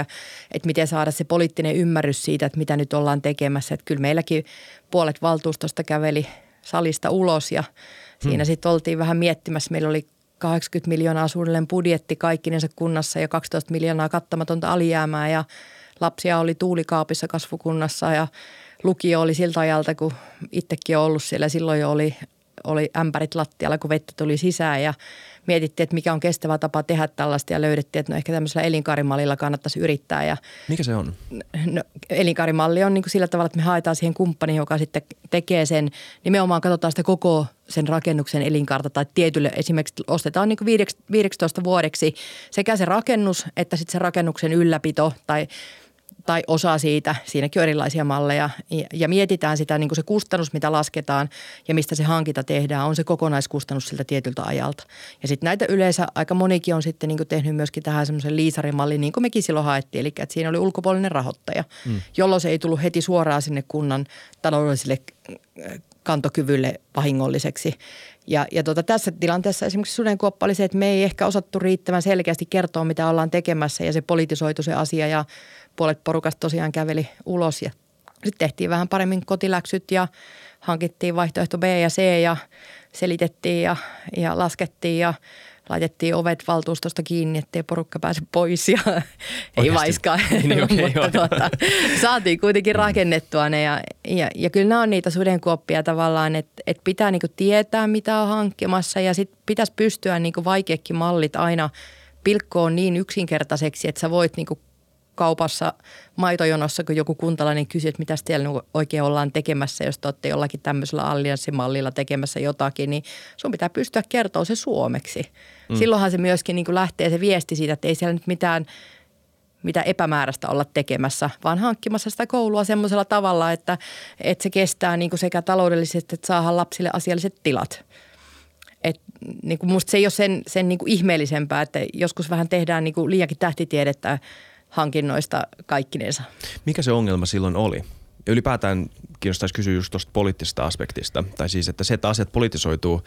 että miten saada se poliittinen ymmärrys siitä, että mitä nyt ollaan tekemässä. Että kyllä meilläkin puolet valtuustosta käveli salista ulos ja siinä hmm. sitten oltiin vähän miettimässä. Meillä oli 80 miljoonaa suunnilleen budjetti kaikkinensa kunnassa ja 12 miljoonaa kattamatonta alijäämää ja lapsia oli tuulikaapissa kasvukunnassa ja lukio oli siltä ajalta, kun itsekin on ollut siellä. Silloin jo oli, oli ämpärit lattialla, kun vettä tuli sisään ja mietittiin, että mikä on kestävä tapa tehdä tällaista ja löydettiin, että no ehkä tämmöisellä elinkaarimallilla kannattaisi yrittää. Ja mikä se on? No, elinkaarimalli on niin kuin sillä tavalla, että me haetaan siihen kumppani, joka sitten tekee sen. Nimenomaan katsotaan sitä koko sen rakennuksen elinkaarta tai tietylle esimerkiksi ostetaan niin kuin 15 vuodeksi sekä se rakennus että sitten se rakennuksen ylläpito tai tai osa siitä, siinäkin on erilaisia malleja ja, mietitään sitä niin kuin se kustannus, mitä lasketaan ja mistä se hankinta tehdään, on se kokonaiskustannus siltä tietyltä ajalta. Ja sitten näitä yleensä aika monikin on sitten niin kuin tehnyt myöskin tähän semmoisen liisarimallin, niin kuin mekin silloin haettiin, eli että siinä oli ulkopuolinen rahoittaja, mm. jolloin se ei tullut heti suoraan sinne kunnan taloudelliselle kantokyvylle vahingolliseksi. Ja, ja tuota, tässä tilanteessa esimerkiksi sudenkuoppa oli se, että me ei ehkä osattu riittävän selkeästi kertoa, mitä ollaan tekemässä ja se politisoitu se asia ja puolet porukasta tosiaan käveli ulos ja sitten tehtiin vähän paremmin kotiläksyt ja hankittiin vaihtoehto B ja C ja selitettiin ja, ja laskettiin ja laitettiin ovet valtuustosta kiinni, ettei porukka pääse pois ja <laughs> ei vaiskaan. <laughs> Niin, okay, <laughs> Mutta tuota, saatiin kuitenkin rakennettua ne ja, ja, ja kyllä nämä on niitä sudenkuoppia tavallaan, että, että pitää niinku tietää mitä on hankkimassa ja sitten pitäisi pystyä niinku vaikeakin mallit aina pilkkoon niin yksinkertaiseksi, että sä voit niinku kaupassa maitojonossa, kun joku kuntalainen kysyy, että mitä siellä oikein ollaan tekemässä, jos te olette jollakin tämmöisellä allianssimallilla tekemässä jotakin, niin sun pitää pystyä kertoa se suomeksi. Mm. Silloinhan se myöskin niin kuin lähtee se viesti siitä, että ei siellä nyt mitään mitä epämääräistä olla tekemässä, vaan hankkimassa sitä koulua semmoisella tavalla, että, että se kestää niin kuin sekä taloudellisesti, että saadaan lapsille asialliset tilat. Et, niin kuin musta se ei ole sen, sen niin kuin ihmeellisempää, että joskus vähän tehdään niin kuin liiankin tähtitiedettä hankinnoista kaikkinensa. Mikä se ongelma silloin oli? Ylipäätään kiinnostaisi kysyä just tuosta poliittisesta aspektista. Tai siis, että se, että asiat politisoituu,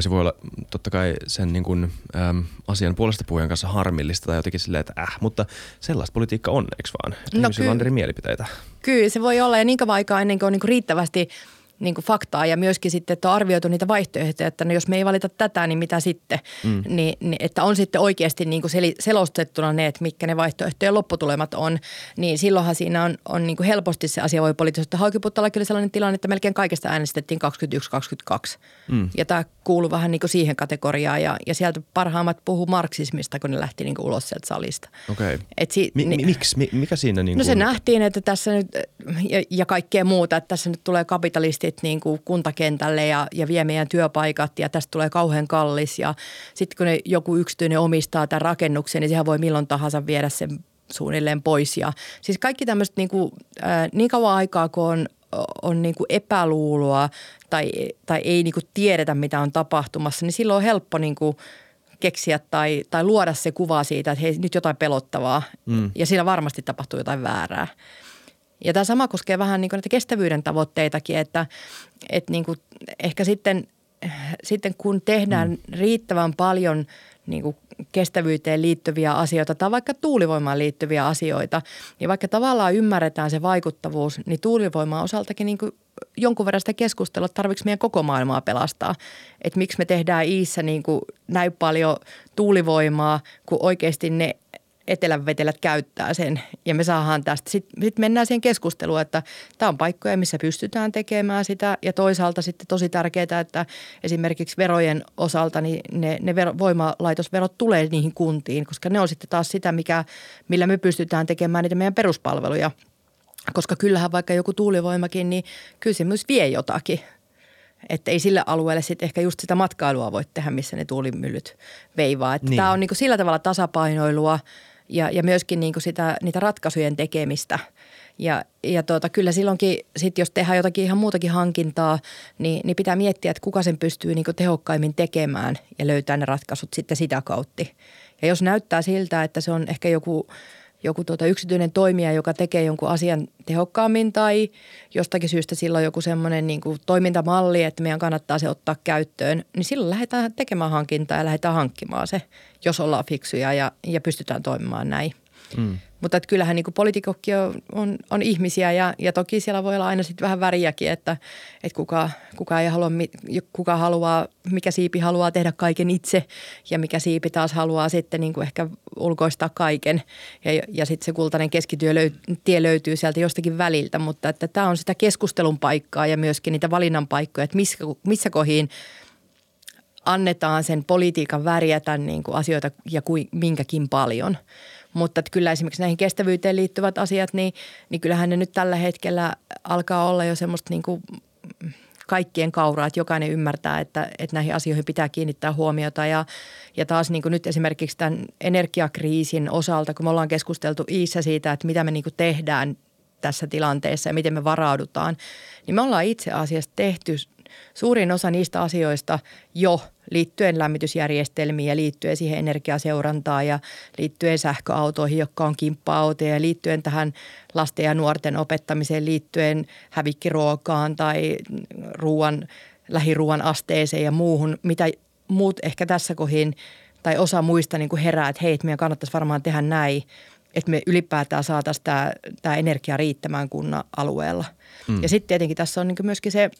se voi olla totta kai sen niin kuin, äm, asian puolesta puhujan kanssa harmillista tai jotenkin silleen, että äh, mutta sellaista politiikka on, eikö vaan? Että no, ky- on eri mielipiteitä. Kyllä, se voi olla ja niin kauan aikaa ennen kuin on niin kuin riittävästi – niin kuin faktaa ja myöskin sitten, että on arvioitu niitä vaihtoehtoja, että no jos me ei valita tätä, niin mitä sitten? Mm. Niin, niin, että on sitten oikeasti niin kuin selostettuna ne, että mitkä ne vaihtoehtojen lopputulemat on, niin silloinhan siinä on, on niin kuin helposti se asia voi poliittisesti. Haukiputtalla kyllä sellainen tilanne, että melkein kaikesta äänestettiin 21-22. Mm. Ja tämä kuuluu vähän niin kuin siihen kategoriaan ja, ja sieltä parhaimmat puhuu marksismista, kun ne lähti niin kuin ulos sieltä salista. Okay. si- Mi- niin, miksi? Mikä siinä niin kuin... No se nähtiin, että tässä nyt ja, ja kaikkea muuta, että tässä nyt tulee kapitalisti viestit niin kuin kuntakentälle ja, ja vie meidän työpaikat ja tästä tulee kauhean kallis. Ja sitten kun ne, joku yksityinen omistaa tämän rakennuksen, niin sehän voi milloin tahansa viedä sen suunnilleen pois. Ja siis kaikki tämmöiset niin, kuin, äh, niin kauan aikaa, kun on, on niin kuin epäluuloa tai, tai ei niin kuin tiedetä, mitä on tapahtumassa, niin silloin on helppo niin kuin keksiä tai, tai luoda se kuva siitä, että hei, nyt jotain pelottavaa mm. ja siinä varmasti tapahtuu jotain väärää. Ja tämä sama koskee vähän niin kuin näitä kestävyyden tavoitteitakin, että, että niin kuin ehkä sitten, sitten kun tehdään mm. riittävän paljon niin kuin kestävyyteen liittyviä asioita tai vaikka tuulivoimaan liittyviä asioita, niin vaikka tavallaan ymmärretään se vaikuttavuus, niin tuulivoimaan osaltakin niin kuin jonkun verran sitä keskustelua, että tarvitsetko meidän koko maailmaa pelastaa. Että miksi me tehdään Iissä niin kuin näin paljon tuulivoimaa, kun oikeasti ne etelän vetelät käyttää sen ja me saadaan tästä. Sitten sit mennään siihen keskusteluun, että tämä on paikkoja, missä pystytään tekemään sitä ja toisaalta sitten tosi tärkeää, että esimerkiksi verojen osalta niin ne, ne vero, voimalaitosverot tulee niihin kuntiin, koska ne on sitten taas sitä, mikä, millä me pystytään tekemään niitä meidän peruspalveluja. Koska kyllähän vaikka joku tuulivoimakin, niin kyllä se myös vie jotakin – että ei sille alueelle sitten ehkä just sitä matkailua voi tehdä, missä ne tuulimyllyt veivaa. Että niin. Tämä on niin kuin sillä tavalla tasapainoilua ja, ja myöskin niin kuin sitä, niitä ratkaisujen tekemistä. Ja, ja tuota, kyllä silloinkin, sit jos tehdään jotakin ihan muutakin hankintaa, niin, niin pitää miettiä, että kuka sen pystyy niin kuin tehokkaimmin tekemään ja löytää ne ratkaisut sitten sitä kautta. Ja jos näyttää siltä, että se on ehkä joku – joku tuota yksityinen toimija, joka tekee jonkun asian tehokkaammin tai jostakin syystä silloin joku semmoinen niin kuin toimintamalli, että meidän kannattaa se ottaa käyttöön, niin silloin lähdetään tekemään hankintaa ja lähdetään hankkimaan se, jos ollaan fiksuja ja, ja pystytään toimimaan näin. Mm. Mutta että kyllähän niin poliitikokki on, on, on, ihmisiä ja, ja toki siellä voi olla aina sitten vähän väriäkin, että, että kuka, kuka, ei halua, kuka haluaa, mikä siipi haluaa tehdä kaiken itse ja mikä siipi taas haluaa sitten niin kuin ehkä ulkoistaa kaiken. Ja, ja sitten se kultainen keskityö löy, tie löytyy sieltä jostakin väliltä, mutta että tämä on sitä keskustelun paikkaa ja myöskin niitä valinnan paikkoja, että missä, missä kohin annetaan sen politiikan värjätä niin kuin asioita ja kuin, minkäkin paljon – mutta että kyllä esimerkiksi näihin kestävyyteen liittyvät asiat, niin, niin kyllähän ne nyt tällä hetkellä alkaa olla jo semmoista niin kuin kaikkien kauraa, että jokainen ymmärtää, että, että näihin asioihin pitää kiinnittää huomiota. Ja, ja taas niin kuin nyt esimerkiksi tämän energiakriisin osalta, kun me ollaan keskusteltu Iissä siitä, että mitä me niin kuin tehdään tässä tilanteessa ja miten me varaudutaan, niin me ollaan itse asiassa tehty suurin osa niistä asioista jo liittyen lämmitysjärjestelmiin ja liittyen siihen energiaseurantaan ja liittyen sähköautoihin, jotka on kimppa-autoja ja liittyen tähän lasten ja nuorten opettamiseen liittyen hävikkiruokaan tai ruoan, lähiruoan asteeseen ja muuhun, mitä muut ehkä tässä kohin tai osa muista niin kuin herää, että hei, että meidän kannattaisi varmaan tehdä näin, että me ylipäätään saataisiin tämä, tämä energia riittämään kunnan alueella. Mm. Ja sitten tietenkin tässä on niin myöskin se –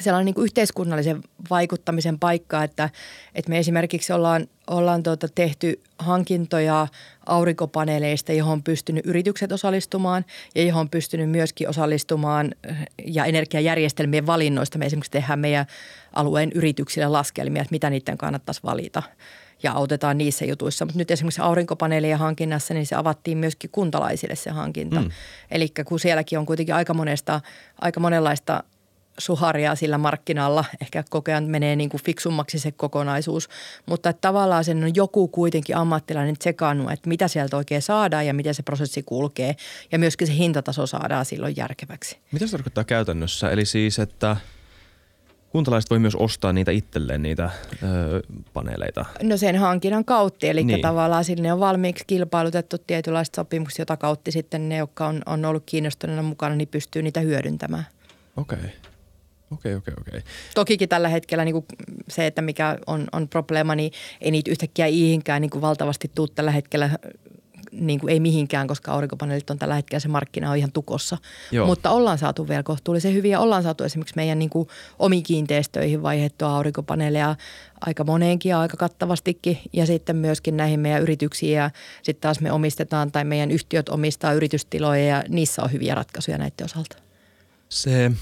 sellainen niin kuin yhteiskunnallisen vaikuttamisen paikka, että, että me esimerkiksi ollaan, ollaan tuota tehty hankintoja aurinkopaneeleista, johon on pystynyt yritykset osallistumaan ja johon on pystynyt myöskin osallistumaan ja energiajärjestelmien valinnoista. Me esimerkiksi tehdään meidän alueen yrityksille laskelmia, että mitä niiden kannattaisi valita ja autetaan niissä jutuissa. Mutta nyt esimerkiksi aurinkopaneelien hankinnassa, niin se avattiin myöskin kuntalaisille se hankinta. Mm. Eli kun sielläkin on kuitenkin aika, monesta, aika monenlaista – suharia sillä markkinalla. Ehkä koko ajan menee niin kuin fiksummaksi se kokonaisuus, mutta että tavallaan sen on joku kuitenkin ammattilainen tsekannut, että mitä sieltä oikein saadaan ja miten se prosessi kulkee. Ja myöskin se hintataso saadaan silloin järkeväksi. Mitä se tarkoittaa käytännössä? Eli siis, että kuntalaiset voi myös ostaa niitä itselleen, niitä ö, paneeleita? No sen hankinnan kautta, eli niin. tavallaan sinne on valmiiksi kilpailutettu tietynlaiset sopimukset, jota kautta sitten ne, jotka on, on ollut kiinnostuneena mukana, niin pystyy niitä hyödyntämään. Okei. Okay. Okei, okei, okei. Tokikin tällä hetkellä niin kuin se, että mikä on, on probleema, niin ei niitä yhtäkkiä iihinkään niin kuin valtavasti tuu tällä hetkellä niin kuin ei mihinkään, koska aurinkopaneelit on tällä hetkellä se markkina on ihan tukossa. Joo. Mutta ollaan saatu vielä kohtuullisen hyvin ja ollaan saatu esimerkiksi meidän niin kuin omiin kiinteistöihin vaihdettua aurinkopaneeleja aika moneenkin ja aika kattavastikin ja sitten myöskin näihin meidän yrityksiin ja sitten taas me omistetaan tai meidän yhtiöt omistaa yritystiloja ja niissä on hyviä ratkaisuja näiden osalta. Se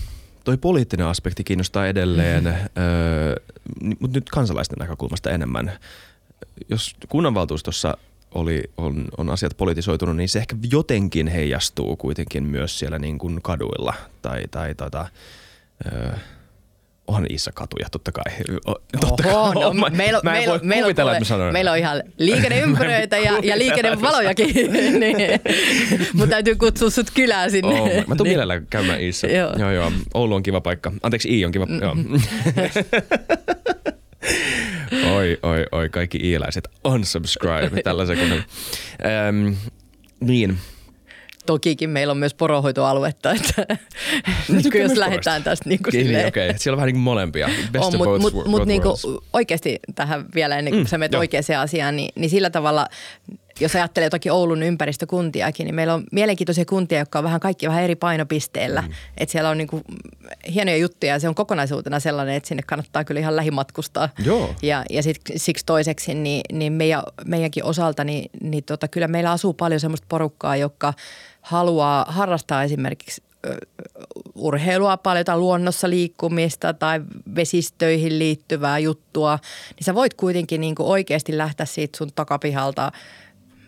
toi poliittinen aspekti kiinnostaa edelleen, mm-hmm. öö, mutta nyt kansalaisten näkökulmasta enemmän. Jos kunnanvaltuustossa oli, on, on asiat politisoitunut, niin se ehkä jotenkin heijastuu kuitenkin myös siellä niin kuin kaduilla tai, tai tota, öö, onhan niissä katuja, totta kai. Totta Oho, kai. No, mä, meillä, mä meillä, meillä, kuvitella, mä meillä on ihan liikenneympyröitä ja, ja liikennevalojakin, <laughs> niin, mutta täytyy kutsua sut kylään sinne. Oh, mä, tuun niin. mielellään käymään Iissä. joo. joo, joo. Oulu on kiva paikka. Anteeksi, I on kiva. Mm. Joo. <laughs> oi, oi, oi, kaikki iiläiset unsubscribe tällä sekunnilla. Ähm, niin, tokikin meillä on myös poronhoitoaluetta, että niin <laughs> jos lähdetään tästä niin kuin Okei, okay. siellä on vähän niin kuin molempia. Best on, mutta mut, mut, mut niin oikeasti tähän vielä ennen kuin mm, sä menet oikeaan asiaan, niin, niin sillä tavalla jos ajattelee jotakin Oulun ympäristökuntiakin, niin meillä on mielenkiintoisia kuntia, jotka on vähän kaikki vähän eri painopisteellä. Mm. Että siellä on niinku hienoja juttuja ja se on kokonaisuutena sellainen, että sinne kannattaa kyllä ihan lähimatkustaa. Joo. Ja, ja sit, siksi toiseksi, niin, niin meidän, meidänkin osalta, niin, niin tota, kyllä meillä asuu paljon semmoista porukkaa, joka haluaa harrastaa esimerkiksi urheilua paljon tai luonnossa liikkumista tai vesistöihin liittyvää juttua, niin sä voit kuitenkin niin kuin oikeasti lähteä siitä sun takapihalta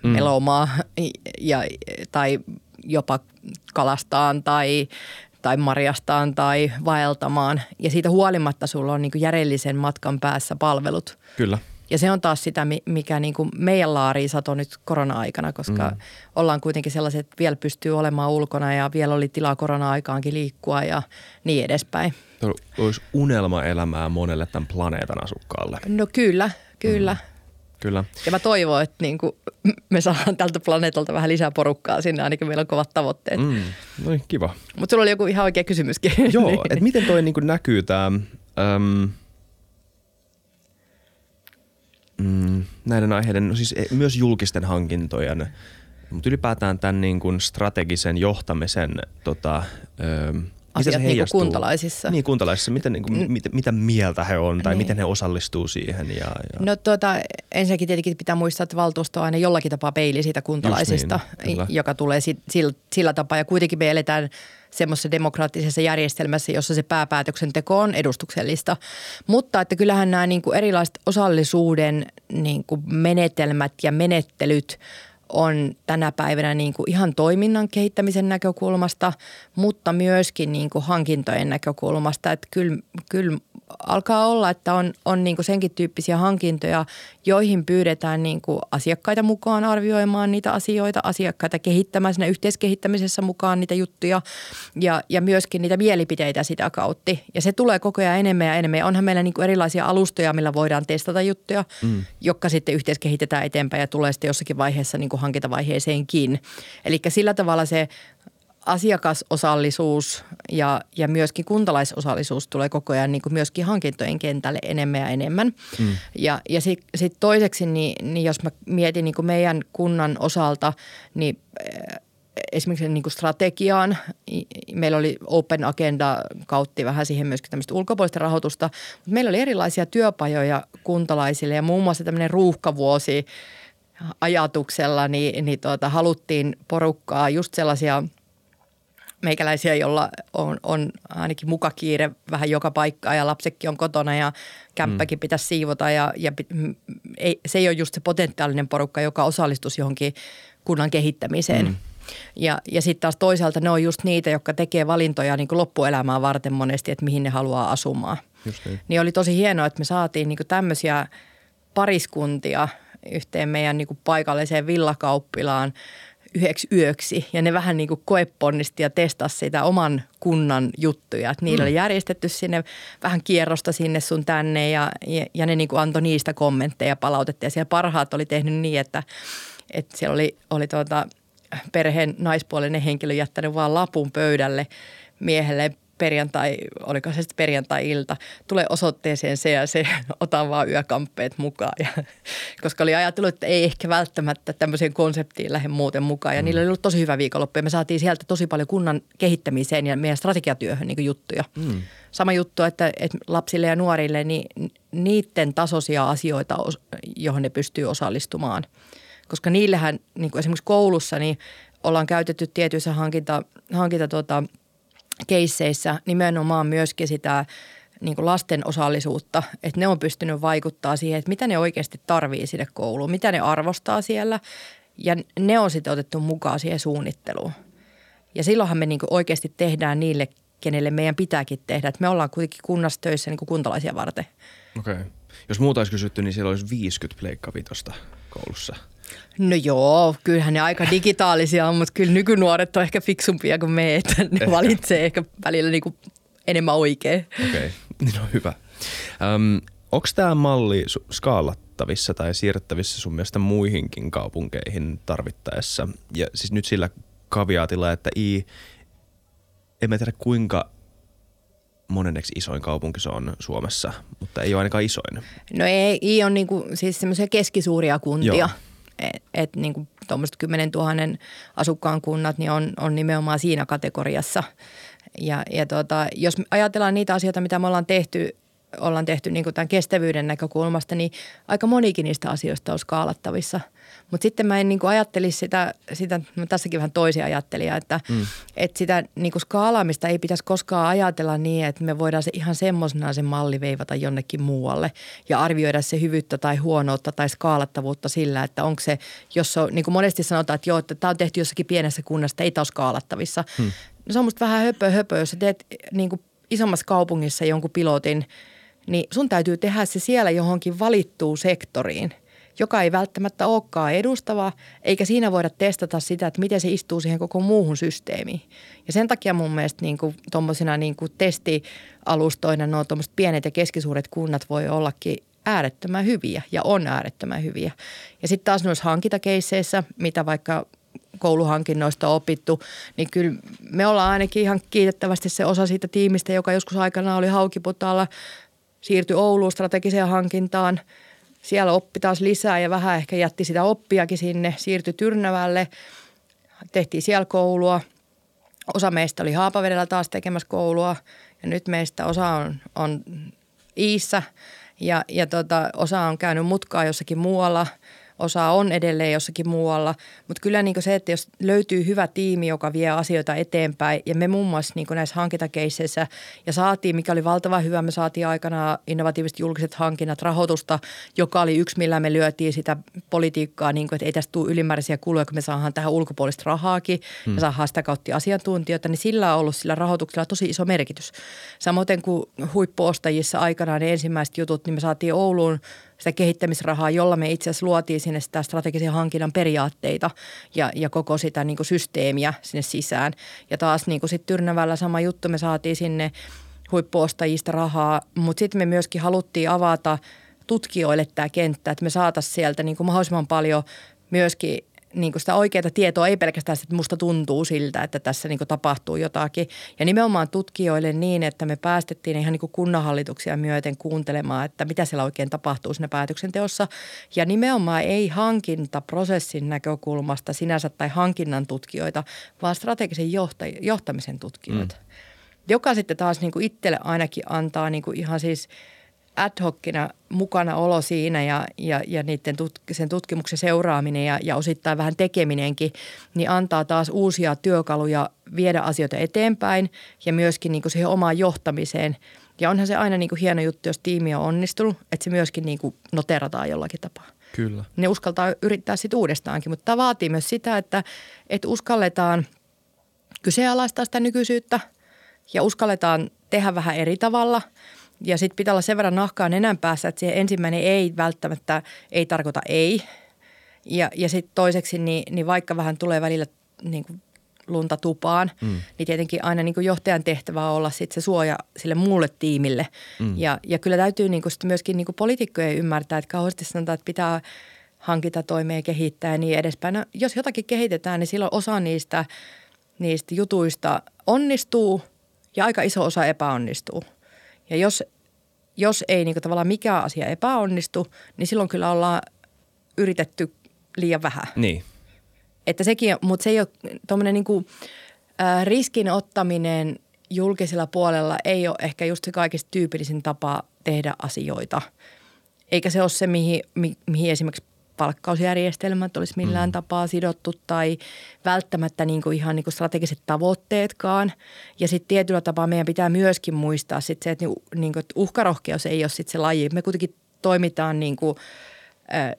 mm. melomaan ja, tai jopa kalastaan tai, tai marjastaan tai vaeltamaan. Ja siitä huolimatta sulla on niin kuin järjellisen matkan päässä palvelut. Kyllä. Ja se on taas sitä, mikä niin kuin meidän laariin satoi nyt korona-aikana, koska mm. ollaan kuitenkin sellaiset, että vielä pystyy olemaan ulkona ja vielä oli tilaa korona-aikaankin liikkua ja niin edespäin. Olisi unelmaelämää monelle tämän planeetan asukkaalle. No kyllä, kyllä. Mm. Kyllä. Ja mä toivon, että niin kuin me saadaan tältä planeetalta vähän lisää porukkaa sinne, ainakin meillä on kovat tavoitteet. Mm. No niin, kiva. Mutta sulla oli joku ihan oikea kysymyskin. <laughs> Joo, niin. että miten toi niin näkyy tämä... Um, mm, näiden aiheiden, no siis e, myös julkisten hankintojen, mutta ylipäätään tämän niin kuin strategisen johtamisen tota, ö, asiat se niin kuin kuntalaisissa. Niin, kuntalaisissa. Miten, niin kuin, mm. mit, mitä mieltä he on tai niin. miten he osallistuu siihen? Ja, ja. No tuota, ensinnäkin tietenkin pitää muistaa, että valtuusto on aina jollakin tapaa peili siitä kuntalaisista, niin, joka tulee si, sillä, sillä tapaa. Ja kuitenkin me eletään semmoisessa demokraattisessa järjestelmässä, jossa se pääpäätöksenteko on edustuksellista. Mutta että kyllähän nämä niin kuin erilaiset osallisuuden niin kuin menetelmät ja menettelyt on tänä päivänä niin kuin ihan toiminnan kehittämisen näkökulmasta, mutta myöskin niin kuin hankintojen näkökulmasta. Että kyllä, kyllä alkaa olla, että on, on niin kuin senkin tyyppisiä hankintoja, joihin pyydetään niin kuin asiakkaita mukaan arvioimaan niitä asioita, asiakkaita kehittämään siinä yhteiskehittämisessä mukaan niitä juttuja ja, ja myöskin niitä mielipiteitä sitä kautta. Ja se tulee koko ajan enemmän ja enemmän. Ja onhan meillä niin kuin erilaisia alustoja, millä voidaan testata juttuja, mm. jotka sitten yhteiskehitetään eteenpäin ja tulee sitten jossakin vaiheessa niin kuin hankintavaiheeseenkin. Eli sillä tavalla se asiakasosallisuus ja, ja myöskin kuntalaisosallisuus tulee koko ajan niin kuin myöskin hankintojen kentälle enemmän ja enemmän. Mm. Ja, ja sitten sit toiseksi, niin, niin jos mä mietin niin kuin meidän kunnan osalta, niin eh, esimerkiksi niin kuin strategiaan. Meillä oli Open Agenda kautti vähän siihen myöskin tämmöistä ulkopuolista rahoitusta. Mutta meillä oli erilaisia työpajoja kuntalaisille ja muun muassa tämmöinen ruuhkavuosi ajatuksella, niin, niin tuota, haluttiin porukkaa just sellaisia – meikäläisiä, jolla on, on ainakin mukakiire vähän joka paikkaa ja lapsekin on kotona ja kämppäkin mm. pitäisi siivota ja, ja ei, se ei ole just se potentiaalinen porukka, joka osallistuisi johonkin kunnan kehittämiseen. Mm. Ja, ja sitten taas toisaalta ne on just niitä, jotka tekee valintoja niin kuin loppuelämää varten monesti, että mihin ne haluaa asumaan. Just niin. niin oli tosi hienoa, että me saatiin niin kuin tämmöisiä pariskuntia yhteen meidän niin kuin paikalliseen villakauppilaan – yhdeksi yöksi ja ne vähän niin kuin koeponnisti ja testasi sitä oman kunnan juttuja. Että niillä mm. oli järjestetty sinne vähän kierrosta sinne sun tänne ja, ja, ja ne niin kuin antoi niistä kommentteja ja palautetta. Ja siellä parhaat oli tehnyt niin, että, että siellä oli, oli tuota, perheen naispuolinen henkilö jättänyt vaan lapun pöydälle miehelle perjantai, oliko se sitten perjantai-ilta, tule osoitteeseen se ja se, <laughs> ota vaan yökamppeet mukaan. Ja, <laughs> koska oli ajatellut, että ei ehkä välttämättä tämmöiseen konseptiin lähde muuten mukaan. Ja mm. niillä oli ollut tosi hyvä viikonloppu ja me saatiin sieltä tosi paljon kunnan kehittämiseen ja meidän strategiatyöhön niin juttuja. Mm. Sama juttu, että, että lapsille ja nuorille niin niiden tasoisia asioita, johon ne pystyy osallistumaan. Koska niillähän niin kuin esimerkiksi koulussa niin ollaan käytetty tietyissä hankinta, hankinta tuota, keisseissä nimenomaan myöskin sitä niin kuin lasten osallisuutta, että ne on pystynyt vaikuttaa siihen, että mitä ne oikeasti tarvii sinne kouluun, mitä ne arvostaa siellä ja ne on sitten otettu mukaan siihen suunnitteluun. Ja silloinhan me niin oikeasti tehdään niille, kenelle meidän pitääkin tehdä, että me ollaan kuitenkin kunnassa töissä niin kuin kuntalaisia varten. Okei. Okay. Jos muuta olisi kysytty, niin siellä olisi 50 pleikkavitosta koulussa – No joo, kyllähän ne aika digitaalisia on, mutta kyllä nykynuoret on ehkä fiksumpia kuin me, että ne ehkä. valitsee ehkä välillä niinku enemmän oikein. Okei, okay. niin on hyvä. Um, Onko tämä malli skaalattavissa tai siirrettävissä sun mielestä muihinkin kaupunkeihin tarvittaessa? Ja siis nyt sillä kaviaatilla, että I, en mä tiedä kuinka monenneksi isoin kaupunki se on Suomessa, mutta ei ole ainakaan isoin. No ei, I on niinku, siis semmoisia keskisuuria kuntia. Joo että et, niin tuommoiset 10 000 asukkaan kunnat niin on, on nimenomaan siinä kategoriassa. Ja, ja tota, jos ajatellaan niitä asioita, mitä me ollaan tehty ollaan tehty niin tämän kestävyyden näkökulmasta, niin aika monikin niistä asioista on skaalattavissa. Mutta sitten mä en niin ajattelisi sitä, sitä mä tässäkin vähän toisia ajattelija, että, mm. että sitä niin skaalaamista ei pitäisi koskaan ajatella niin, että me voidaan se ihan semmoisena se malli veivata jonnekin muualle ja arvioida se hyvyyttä tai huonoutta tai skaalattavuutta sillä, että onko se, jos on, niin kuin monesti sanotaan, että joo, että tämä on tehty jossakin pienessä kunnassa, ei tämä ole skaalattavissa. Mm. No se on musta vähän höpö höpö, jos sä teet niin kuin isommassa kaupungissa jonkun pilotin – niin sun täytyy tehdä se siellä johonkin valittuun sektoriin, joka ei välttämättä olekaan edustava, eikä siinä voida testata sitä, että miten se istuu siihen koko muuhun systeemiin. Ja sen takia mun mielestä niin kuin, tommosina niin kuin testialustoina nuo tuommoiset pienet ja keskisuuret kunnat voi ollakin äärettömän hyviä ja on äärettömän hyviä. Ja sitten taas noissa hankintakeisseissä, mitä vaikka kouluhankinnoista opittu, niin kyllä me ollaan ainakin ihan kiitettävästi se osa siitä tiimistä, joka joskus aikana oli Haukiputaalla siirtyi Ouluun strategiseen hankintaan. Siellä oppi taas lisää ja vähän ehkä jätti sitä oppiakin sinne. Siirtyi Tyrnävälle, tehtiin siellä koulua. Osa meistä oli Haapavedellä taas tekemässä koulua ja nyt meistä osa on, on Iissä ja, ja tota, osa on käynyt mutkaa jossakin muualla – osa on edelleen jossakin muualla. Mutta kyllä niin se, että jos löytyy hyvä tiimi, joka vie asioita eteenpäin ja me muun muassa niin näissä hankintakeisseissä ja saatiin, mikä oli valtava hyvä, me saatiin aikana innovatiiviset julkiset hankinnat rahoitusta, joka oli yksi, millä me lyötiin sitä politiikkaa, niin kuin, että ei tästä tule ylimääräisiä kuluja, kun me saadaan tähän ulkopuolista rahaakin hmm. ja saadaan sitä kautta asiantuntijoita, niin sillä on ollut sillä rahoituksella tosi iso merkitys. Samoin kuin huippuostajissa aikanaan ne ensimmäiset jutut, niin me saatiin Ouluun – sitä kehittämisrahaa, jolla me itse asiassa luotiin sinne sitä strategisen hankinnan periaatteita ja, ja koko sitä niin kuin systeemiä sinne sisään. Ja taas niin kuin sitten Tyrnävällä sama juttu, me saatiin sinne huippuostajista rahaa, mutta sitten me myöskin haluttiin avata tutkijoille tämä kenttä, että me saataisiin sieltä niin kuin mahdollisimman paljon myöskin niin kuin sitä oikeaa tietoa, ei pelkästään että musta tuntuu siltä, että tässä niin kuin tapahtuu jotakin. Ja nimenomaan tutkijoille niin, että me päästettiin ihan niin kuin kunnanhallituksia myöten kuuntelemaan, että mitä siellä oikein tapahtuu siinä päätöksenteossa. Ja nimenomaan ei hankintaprosessin näkökulmasta sinänsä tai hankinnan tutkijoita, vaan strategisen johtaj- johtamisen tutkijoita. Mm. Joka sitten taas niin kuin itselle ainakin antaa niin kuin ihan siis – ad hocina mukana olo siinä ja, ja, ja niiden tut, sen tutkimuksen seuraaminen ja, ja osittain vähän tekeminenkin, niin antaa taas uusia työkaluja viedä asioita eteenpäin ja myöskin niin kuin siihen omaan johtamiseen. Ja onhan se aina niin kuin hieno juttu, jos tiimi on onnistunut, että se myöskin niin kuin noterataan jollakin tapaa. Kyllä. Ne uskaltaa yrittää sitten uudestaankin, mutta tämä vaatii myös sitä, että, että uskalletaan kyseenalaistaa sitä nykyisyyttä ja uskalletaan tehdä vähän eri tavalla – ja sitten pitää olla sen verran nahkaa nenän päässä, että se ensimmäinen ei välttämättä ei tarkoita ei. Ja, ja sitten toiseksi, niin, niin vaikka vähän tulee välillä niin kuin lunta tupaan, mm. niin tietenkin aina niin kuin johtajan tehtävä on olla sit se suoja sille muulle tiimille. Mm. Ja, ja kyllä täytyy niin kuin myöskin niin kuin poliitikkojen ymmärtää, että kauheasti sanotaan, että pitää hankita toimeen kehittää ja niin edespäin. No, jos jotakin kehitetään, niin silloin osa niistä, niistä jutuista onnistuu ja aika iso osa epäonnistuu – ja jos, jos ei niin kuin tavallaan mikään asia epäonnistu, niin silloin kyllä ollaan yritetty liian vähän. Niin. Että sekin, mutta se ei ole tuommoinen niin kuin, äh, riskin ottaminen julkisella puolella ei ole ehkä just se kaikista tyypillisin tapa tehdä asioita. Eikä se ole se, mihin, mihin esimerkiksi palkkausjärjestelmät olisi millään mm. tapaa sidottu tai välttämättä niin kuin ihan niin kuin strategiset tavoitteetkaan. Ja sitten tietyllä tapaa meidän pitää myöskin muistaa sit se, että, niin kuin, että uhkarohkeus ei ole sitten se laji. Me kuitenkin toimitaan niin kuin,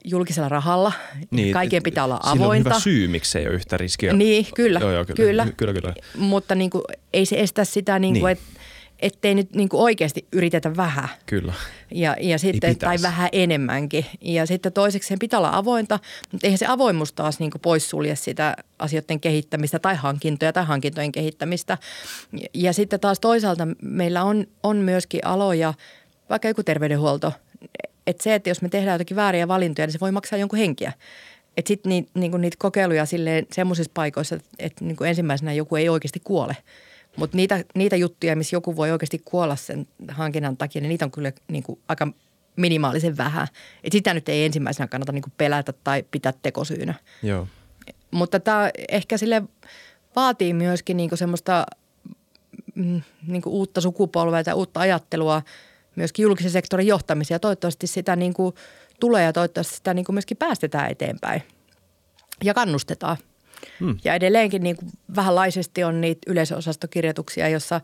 julkisella rahalla. Niin, Kaiken pitää olla avointa. on hyvä syy, miksi ei ole yhtä riskiä. Niin, kyllä. Joo, joo, kyllä, kyllä. kyllä, kyllä. Mutta niin kuin, ei se estä sitä, niin kuin, niin. että ettei nyt niin kuin oikeasti yritetä vähän. Kyllä. Ja, ja sitten, tai vähän enemmänkin. Ja sitten toiseksi sen pitää olla avointa, mutta eihän se avoimuus taas niin poissulje sitä asioiden kehittämistä tai hankintoja tai hankintojen kehittämistä. Ja sitten taas toisaalta meillä on, on myöskin aloja, vaikka joku terveydenhuolto, että se, että jos me tehdään jotakin vääriä valintoja, niin se voi maksaa jonkun henkiä. Että sitten niitä, niinku niitä kokeiluja silleen semmoisissa paikoissa, että, että niinku ensimmäisenä joku ei oikeasti kuole – mutta niitä, niitä juttuja, missä joku voi oikeasti kuolla sen hankinnan takia, niin niitä on kyllä niin kuin aika minimaalisen vähän. Et sitä nyt ei ensimmäisenä kannata niin kuin pelätä tai pitää tekosyynä. Joo. Mutta tämä ehkä sille vaatii myöskin niin kuin semmoista mm, niin kuin uutta sukupolvea tai uutta ajattelua myöskin julkisen sektorin johtamiseen. Ja toivottavasti sitä niin kuin tulee ja toivottavasti sitä niin kuin myöskin päästetään eteenpäin ja kannustetaan. Hmm. Ja edelleenkin niin kuin vähänlaisesti on niitä yleisöosastokirjoituksia, jossa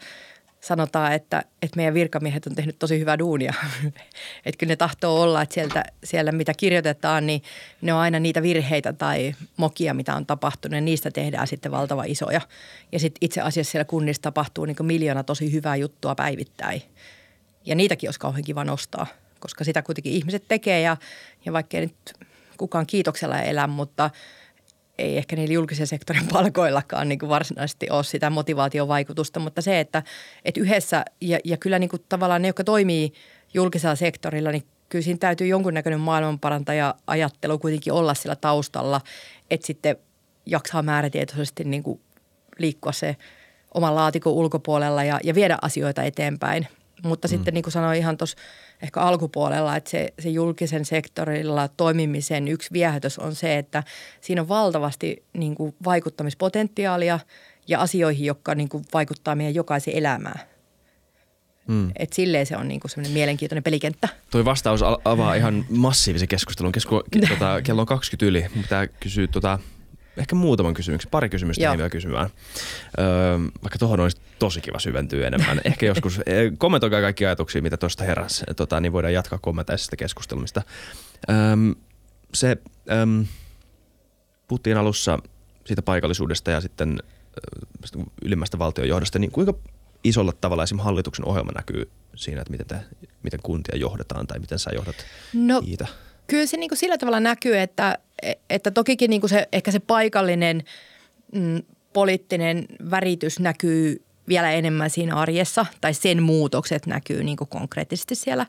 sanotaan, että, että meidän virkamiehet on tehnyt tosi hyvää duunia. <laughs> että kyllä ne tahtoo olla, että sieltä, siellä mitä kirjoitetaan, niin ne on aina niitä virheitä tai mokia, mitä on tapahtunut ja niistä tehdään sitten valtava isoja. Ja sitten itse asiassa siellä kunnissa tapahtuu niin miljoona tosi hyvää juttua päivittäin. Ja niitäkin olisi kauhean kiva nostaa, koska sitä kuitenkin ihmiset tekee ja, ja vaikka nyt kukaan kiitoksella elä, mutta – ei ehkä niillä julkisen sektorin <laughs> palkoillakaan niin kuin varsinaisesti ole sitä motivaatiovaikutusta, mutta se, että, että yhdessä ja, ja kyllä niin kuin tavallaan ne, jotka toimii julkisella sektorilla, niin kyllä siinä täytyy jonkunnäköinen maailmanparantaja ajattelu kuitenkin olla sillä taustalla, että sitten jaksaa määrätietoisesti niin kuin liikkua se oman laatikon ulkopuolella ja, ja viedä asioita eteenpäin. Mutta mm. sitten niin kuin sanoin ihan tuossa ehkä alkupuolella, että se, se julkisen sektorilla toimimisen yksi viehätys on se, että siinä on valtavasti niin kuin vaikuttamispotentiaalia ja asioihin, jotka niin kuin vaikuttaa meidän jokaisen elämään. Mm. Et silleen se on niinku semmoinen mielenkiintoinen pelikenttä. Toi vastaus avaa ihan massiivisen keskustelun. Kesku, <laughs> tota, kello on 20 yli. Mun pitää kysyä tota, ehkä muutaman kysymyksen, pari kysymystä Joo. vielä kysymään. Öö, vaikka tuohon olisi tosi kiva syventyä enemmän. Ehkä joskus, <laughs> e, kommentoikaa kaikki ajatuksia, mitä tuosta heräsi, tota, niin voidaan jatkaa kommenteissa keskustelumista. Öö, se, öö, puhuttiin alussa siitä paikallisuudesta ja sitten ylimmästä valtionjohdosta, niin kuinka isolla tavalla esimerkiksi hallituksen ohjelma näkyy siinä, että miten, te, miten kuntia johdetaan tai miten sä johdat no, niitä? Kyllä se niin kuin sillä tavalla näkyy, että, että tokikin niin kuin se, ehkä se paikallinen mm, poliittinen väritys näkyy vielä enemmän siinä arjessa tai sen muutokset näkyy niin kuin konkreettisesti siellä.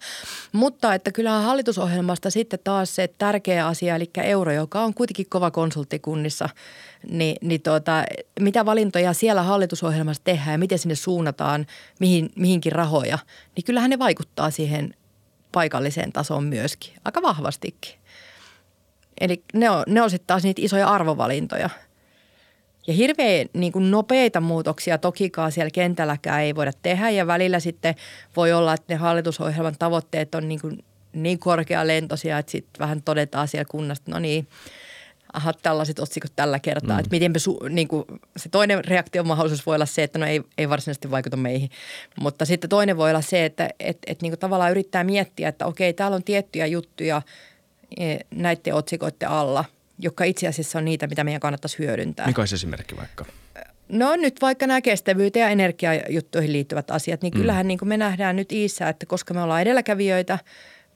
Mutta että kyllähän hallitusohjelmasta sitten taas se tärkeä asia, eli euro, joka on kuitenkin kova konsulttikunnissa, niin, niin tuota, mitä valintoja siellä hallitusohjelmassa tehdään ja miten sinne suunnataan mihin, mihinkin rahoja, niin kyllähän ne vaikuttaa siihen paikalliseen tasoon myöskin, aika vahvastikin. Eli ne on, ne on sitten taas niitä isoja arvovalintoja. Ja hirveän niin kuin nopeita muutoksia tokikaan siellä kentälläkään ei voida tehdä ja välillä sitten voi olla, että ne hallitusohjelman tavoitteet on niin, kuin niin lentosia, että sitten vähän todetaan siellä kunnasta, no niin – aha, tällaiset otsikot tällä kertaa. Mm. Että miten su, niin kuin, se toinen reaktion-mahdollisuus voi olla se, että no ei, ei varsinaisesti vaikuta meihin. Mutta sitten toinen voi olla se, että et, et, niin kuin tavallaan yrittää miettiä, että okei, täällä on tiettyjä juttuja näiden otsikoiden alla, jotka itse asiassa on niitä, mitä meidän kannattaisi hyödyntää. Mikä olisi esimerkki vaikka? No nyt vaikka nämä kestävyyteen ja energiajuttuihin liittyvät asiat, niin mm. kyllähän mm. niin kuin me nähdään nyt Iissä, että koska me ollaan edelläkävijöitä,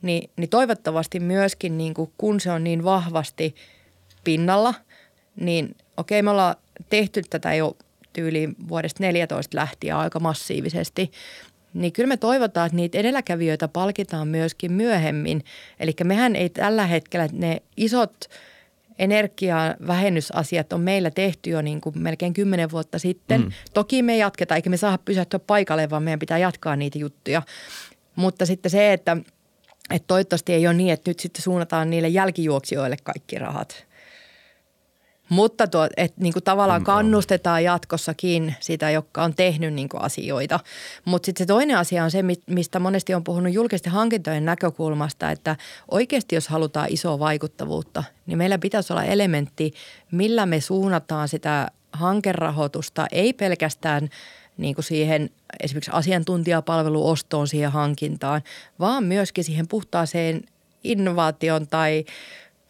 niin, niin toivottavasti myöskin niin kuin, kun se on niin vahvasti – pinnalla, niin okei me ollaan tehty tätä jo tyyliin vuodesta 14 lähtien aika massiivisesti, niin kyllä me toivotaan, että niitä edelläkävijöitä palkitaan myöskin myöhemmin. Eli mehän ei tällä hetkellä, ne isot energiavähennysasiat on meillä tehty jo niin kuin melkein kymmenen vuotta sitten. Mm. Toki me jatketaan, eikä me saa pysähtyä paikalle, vaan meidän pitää jatkaa niitä juttuja. Mutta sitten se, että, että toivottavasti ei ole niin, että nyt sitten suunnataan niille jälkijuoksijoille kaikki rahat – mutta tuo, että niin kuin tavallaan kannustetaan jatkossakin sitä, joka on tehnyt niin kuin asioita. Mutta sitten se toinen asia on se, mistä monesti on puhunut julkisten hankintojen näkökulmasta, että oikeasti jos halutaan isoa vaikuttavuutta, niin meillä pitäisi olla elementti, millä me suunnataan sitä hankerahoitusta, ei pelkästään niin kuin siihen esimerkiksi asiantuntijapalveluostoon siihen hankintaan, vaan myöskin siihen puhtaaseen innovaation tai –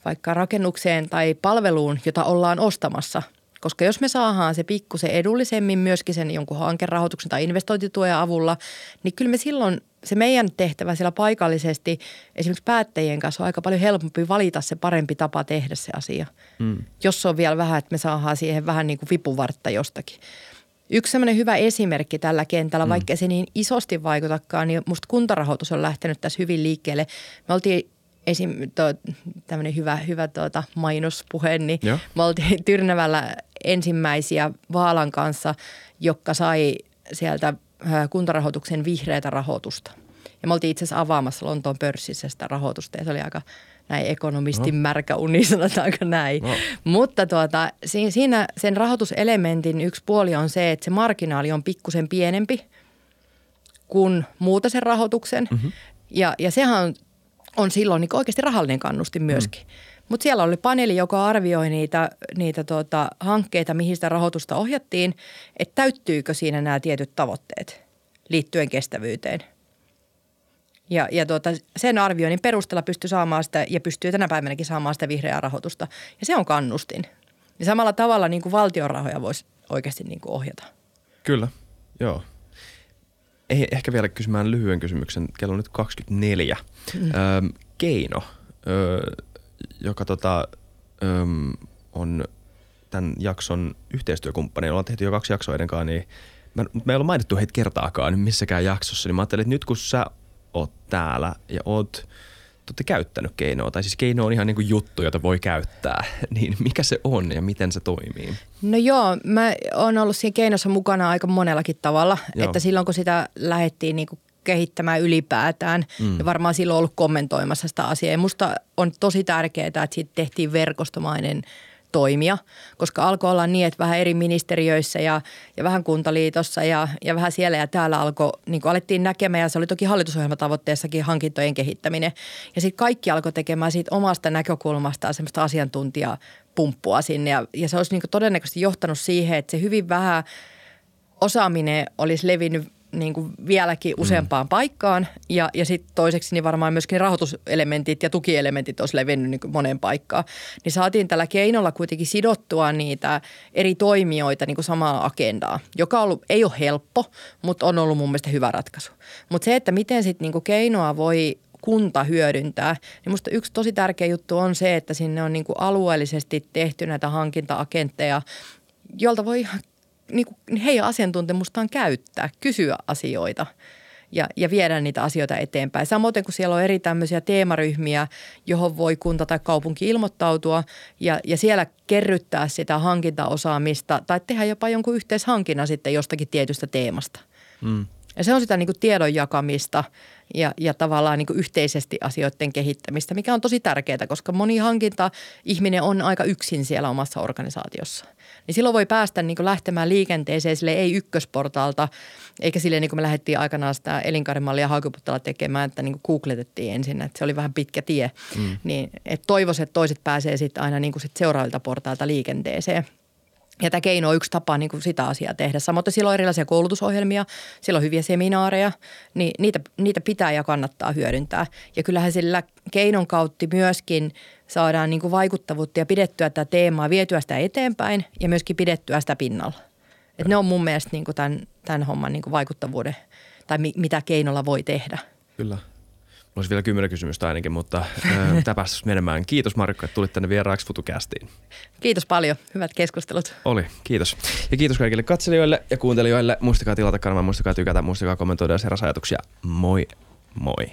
vaikka rakennukseen tai palveluun, jota ollaan ostamassa. Koska jos me saadaan se pikkusen edullisemmin myöskin sen jonkun hankerahoituksen tai investointituen avulla, niin kyllä me silloin se meidän tehtävä siellä paikallisesti esimerkiksi päättäjien kanssa on aika paljon helpompi valita se parempi tapa tehdä se asia. Mm. Jos on vielä vähän, että me saadaan siihen vähän niin kuin vipuvartta jostakin. Yksi sellainen hyvä esimerkki tällä kentällä, mm. vaikka se niin isosti vaikutakaan, niin musta kuntarahoitus on lähtenyt tässä hyvin liikkeelle. Me oltiin esim. tämmöinen hyvä, hyvä tuota mainospuhe, niin Joo. me oltiin Tyrnävällä ensimmäisiä Vaalan kanssa, joka sai sieltä kuntarahoituksen vihreätä rahoitusta. Ja me oltiin itse asiassa avaamassa Lontoon pörssissä sitä rahoitusta ja se oli aika näin ekonomistin no. märkä uni, sanotaanko näin. No. Mutta tuota, siinä sen rahoituselementin yksi puoli on se, että se marginaali on pikkusen pienempi kuin muuta sen rahoituksen. Mm-hmm. Ja, ja sehän on, on silloin niin oikeasti rahallinen kannustin myöskin. Mm. Mutta siellä oli paneeli, joka arvioi niitä, niitä tuota, hankkeita, mihin sitä rahoitusta ohjattiin, että täyttyykö siinä nämä tietyt tavoitteet liittyen kestävyyteen. Ja, ja tuota, sen arvioinnin perusteella pystyy saamaan sitä ja pystyy tänä päivänäkin saamaan sitä vihreää rahoitusta. Ja se on kannustin. Ja samalla tavalla niin kuin valtion rahoja voisi oikeasti niin kuin ohjata. Kyllä, joo. Ei, ehkä vielä kysymään lyhyen kysymyksen. Kello on nyt 24. Mm. Öö, keino. Öö, joka tota, öm, on tämän jakson yhteistyökumppani. Ollaan tehty jo kaksi jaksoa edenkaan, niin mä, me ei ole mainittu heitä kertaakaan missäkään jaksossa. Niin mä ajattelin, että nyt kun sä oot täällä ja oot te käyttänyt keinoa, tai siis keino on ihan niin kuin juttu, jota voi käyttää, <laughs> niin mikä se on ja miten se toimii? No joo, mä oon ollut siinä keinossa mukana aika monellakin tavalla, joo. että silloin kun sitä lähdettiin niin kuin kehittämään ylipäätään. Mm. Ja varmaan silloin ollut kommentoimassa sitä asiaa. Ja musta on tosi tärkeää, että siitä tehtiin verkostomainen toimia, koska alkoi olla niin, että vähän eri ministeriöissä ja, ja vähän kuntaliitossa ja, ja vähän siellä ja täällä alkoi, niin kuin alettiin näkemään ja se oli toki hallitusohjelmatavoitteessakin hankintojen kehittäminen. Ja sitten kaikki alkoi tekemään siitä omasta näkökulmastaan semmoista asiantuntijapumppua sinne ja, ja se olisi niin todennäköisesti johtanut siihen, että se hyvin vähän osaaminen olisi levinnyt niin kuin vieläkin useampaan mm. paikkaan. Ja, ja sitten toiseksi niin varmaan myöskin rahoituselementit ja tukielementit olisi levinnyt niin moneen paikkaan. Niin saatiin tällä keinolla kuitenkin sidottua niitä eri toimijoita niin kuin samaa agendaa, joka on ollut, ei ole helppo, mutta on ollut mun mielestä hyvä ratkaisu. Mutta se, että miten sitten niin keinoa voi kunta hyödyntää. Niin musta yksi tosi tärkeä juttu on se, että sinne on niin kuin alueellisesti tehty näitä hankinta-agentteja, jolta voi niin kuin heidän asiantuntemustaan käyttää, kysyä asioita ja, ja viedä niitä asioita eteenpäin. Samoin kuin siellä on eri tämmöisiä teemaryhmiä, johon voi kunta tai kaupunki ilmoittautua ja, ja siellä kerryttää sitä hankintaosaamista tai tehdä jopa jonkun yhteishankinnan sitten jostakin tietystä teemasta. Mm. Ja se on sitä niin kuin tiedon jakamista ja, ja tavallaan niin kuin yhteisesti asioiden kehittämistä, mikä on tosi tärkeää, koska moni hankinta ihminen on aika yksin siellä omassa organisaatiossa. Niin silloin voi päästä niin kuin lähtemään liikenteeseen sille ei ykkösportaalta, eikä sille niin kuin me lähdettiin aikanaan sitä elinkaarimallia Haukiputtalla tekemään, että niin kuin googletettiin ensin, että se oli vähän pitkä tie. Mm. Niin, että toivoisin, että toiset pääsee sitten aina niin kuin sit seuraavilta portailta liikenteeseen – ja tämä keino on yksi tapa niin kuin sitä asiaa tehdä. Samoin siellä on erilaisia koulutusohjelmia, siellä on hyviä seminaareja, niin niitä, niitä pitää ja kannattaa hyödyntää. Ja kyllähän sillä keinon kautta myöskin saadaan niin kuin vaikuttavuutta ja pidettyä tätä teemaa, vietyä sitä eteenpäin ja myöskin pidettyä sitä pinnalla. Et ne on mun mielestä niin kuin tämän, tämän homman niin kuin vaikuttavuuden tai mi, mitä keinolla voi tehdä. Kyllä olisi vielä kymmenen kysymystä ainakin, mutta <laughs> tämä menemään. Kiitos Marikko, että tulit tänne vieraaksi FutuCastiin. Kiitos paljon. Hyvät keskustelut. Oli, kiitos. Ja kiitos kaikille katselijoille ja kuuntelijoille. Muistakaa tilata kanavan, muistakaa tykätä, muistakaa kommentoida ja ajatuksia. Moi moi.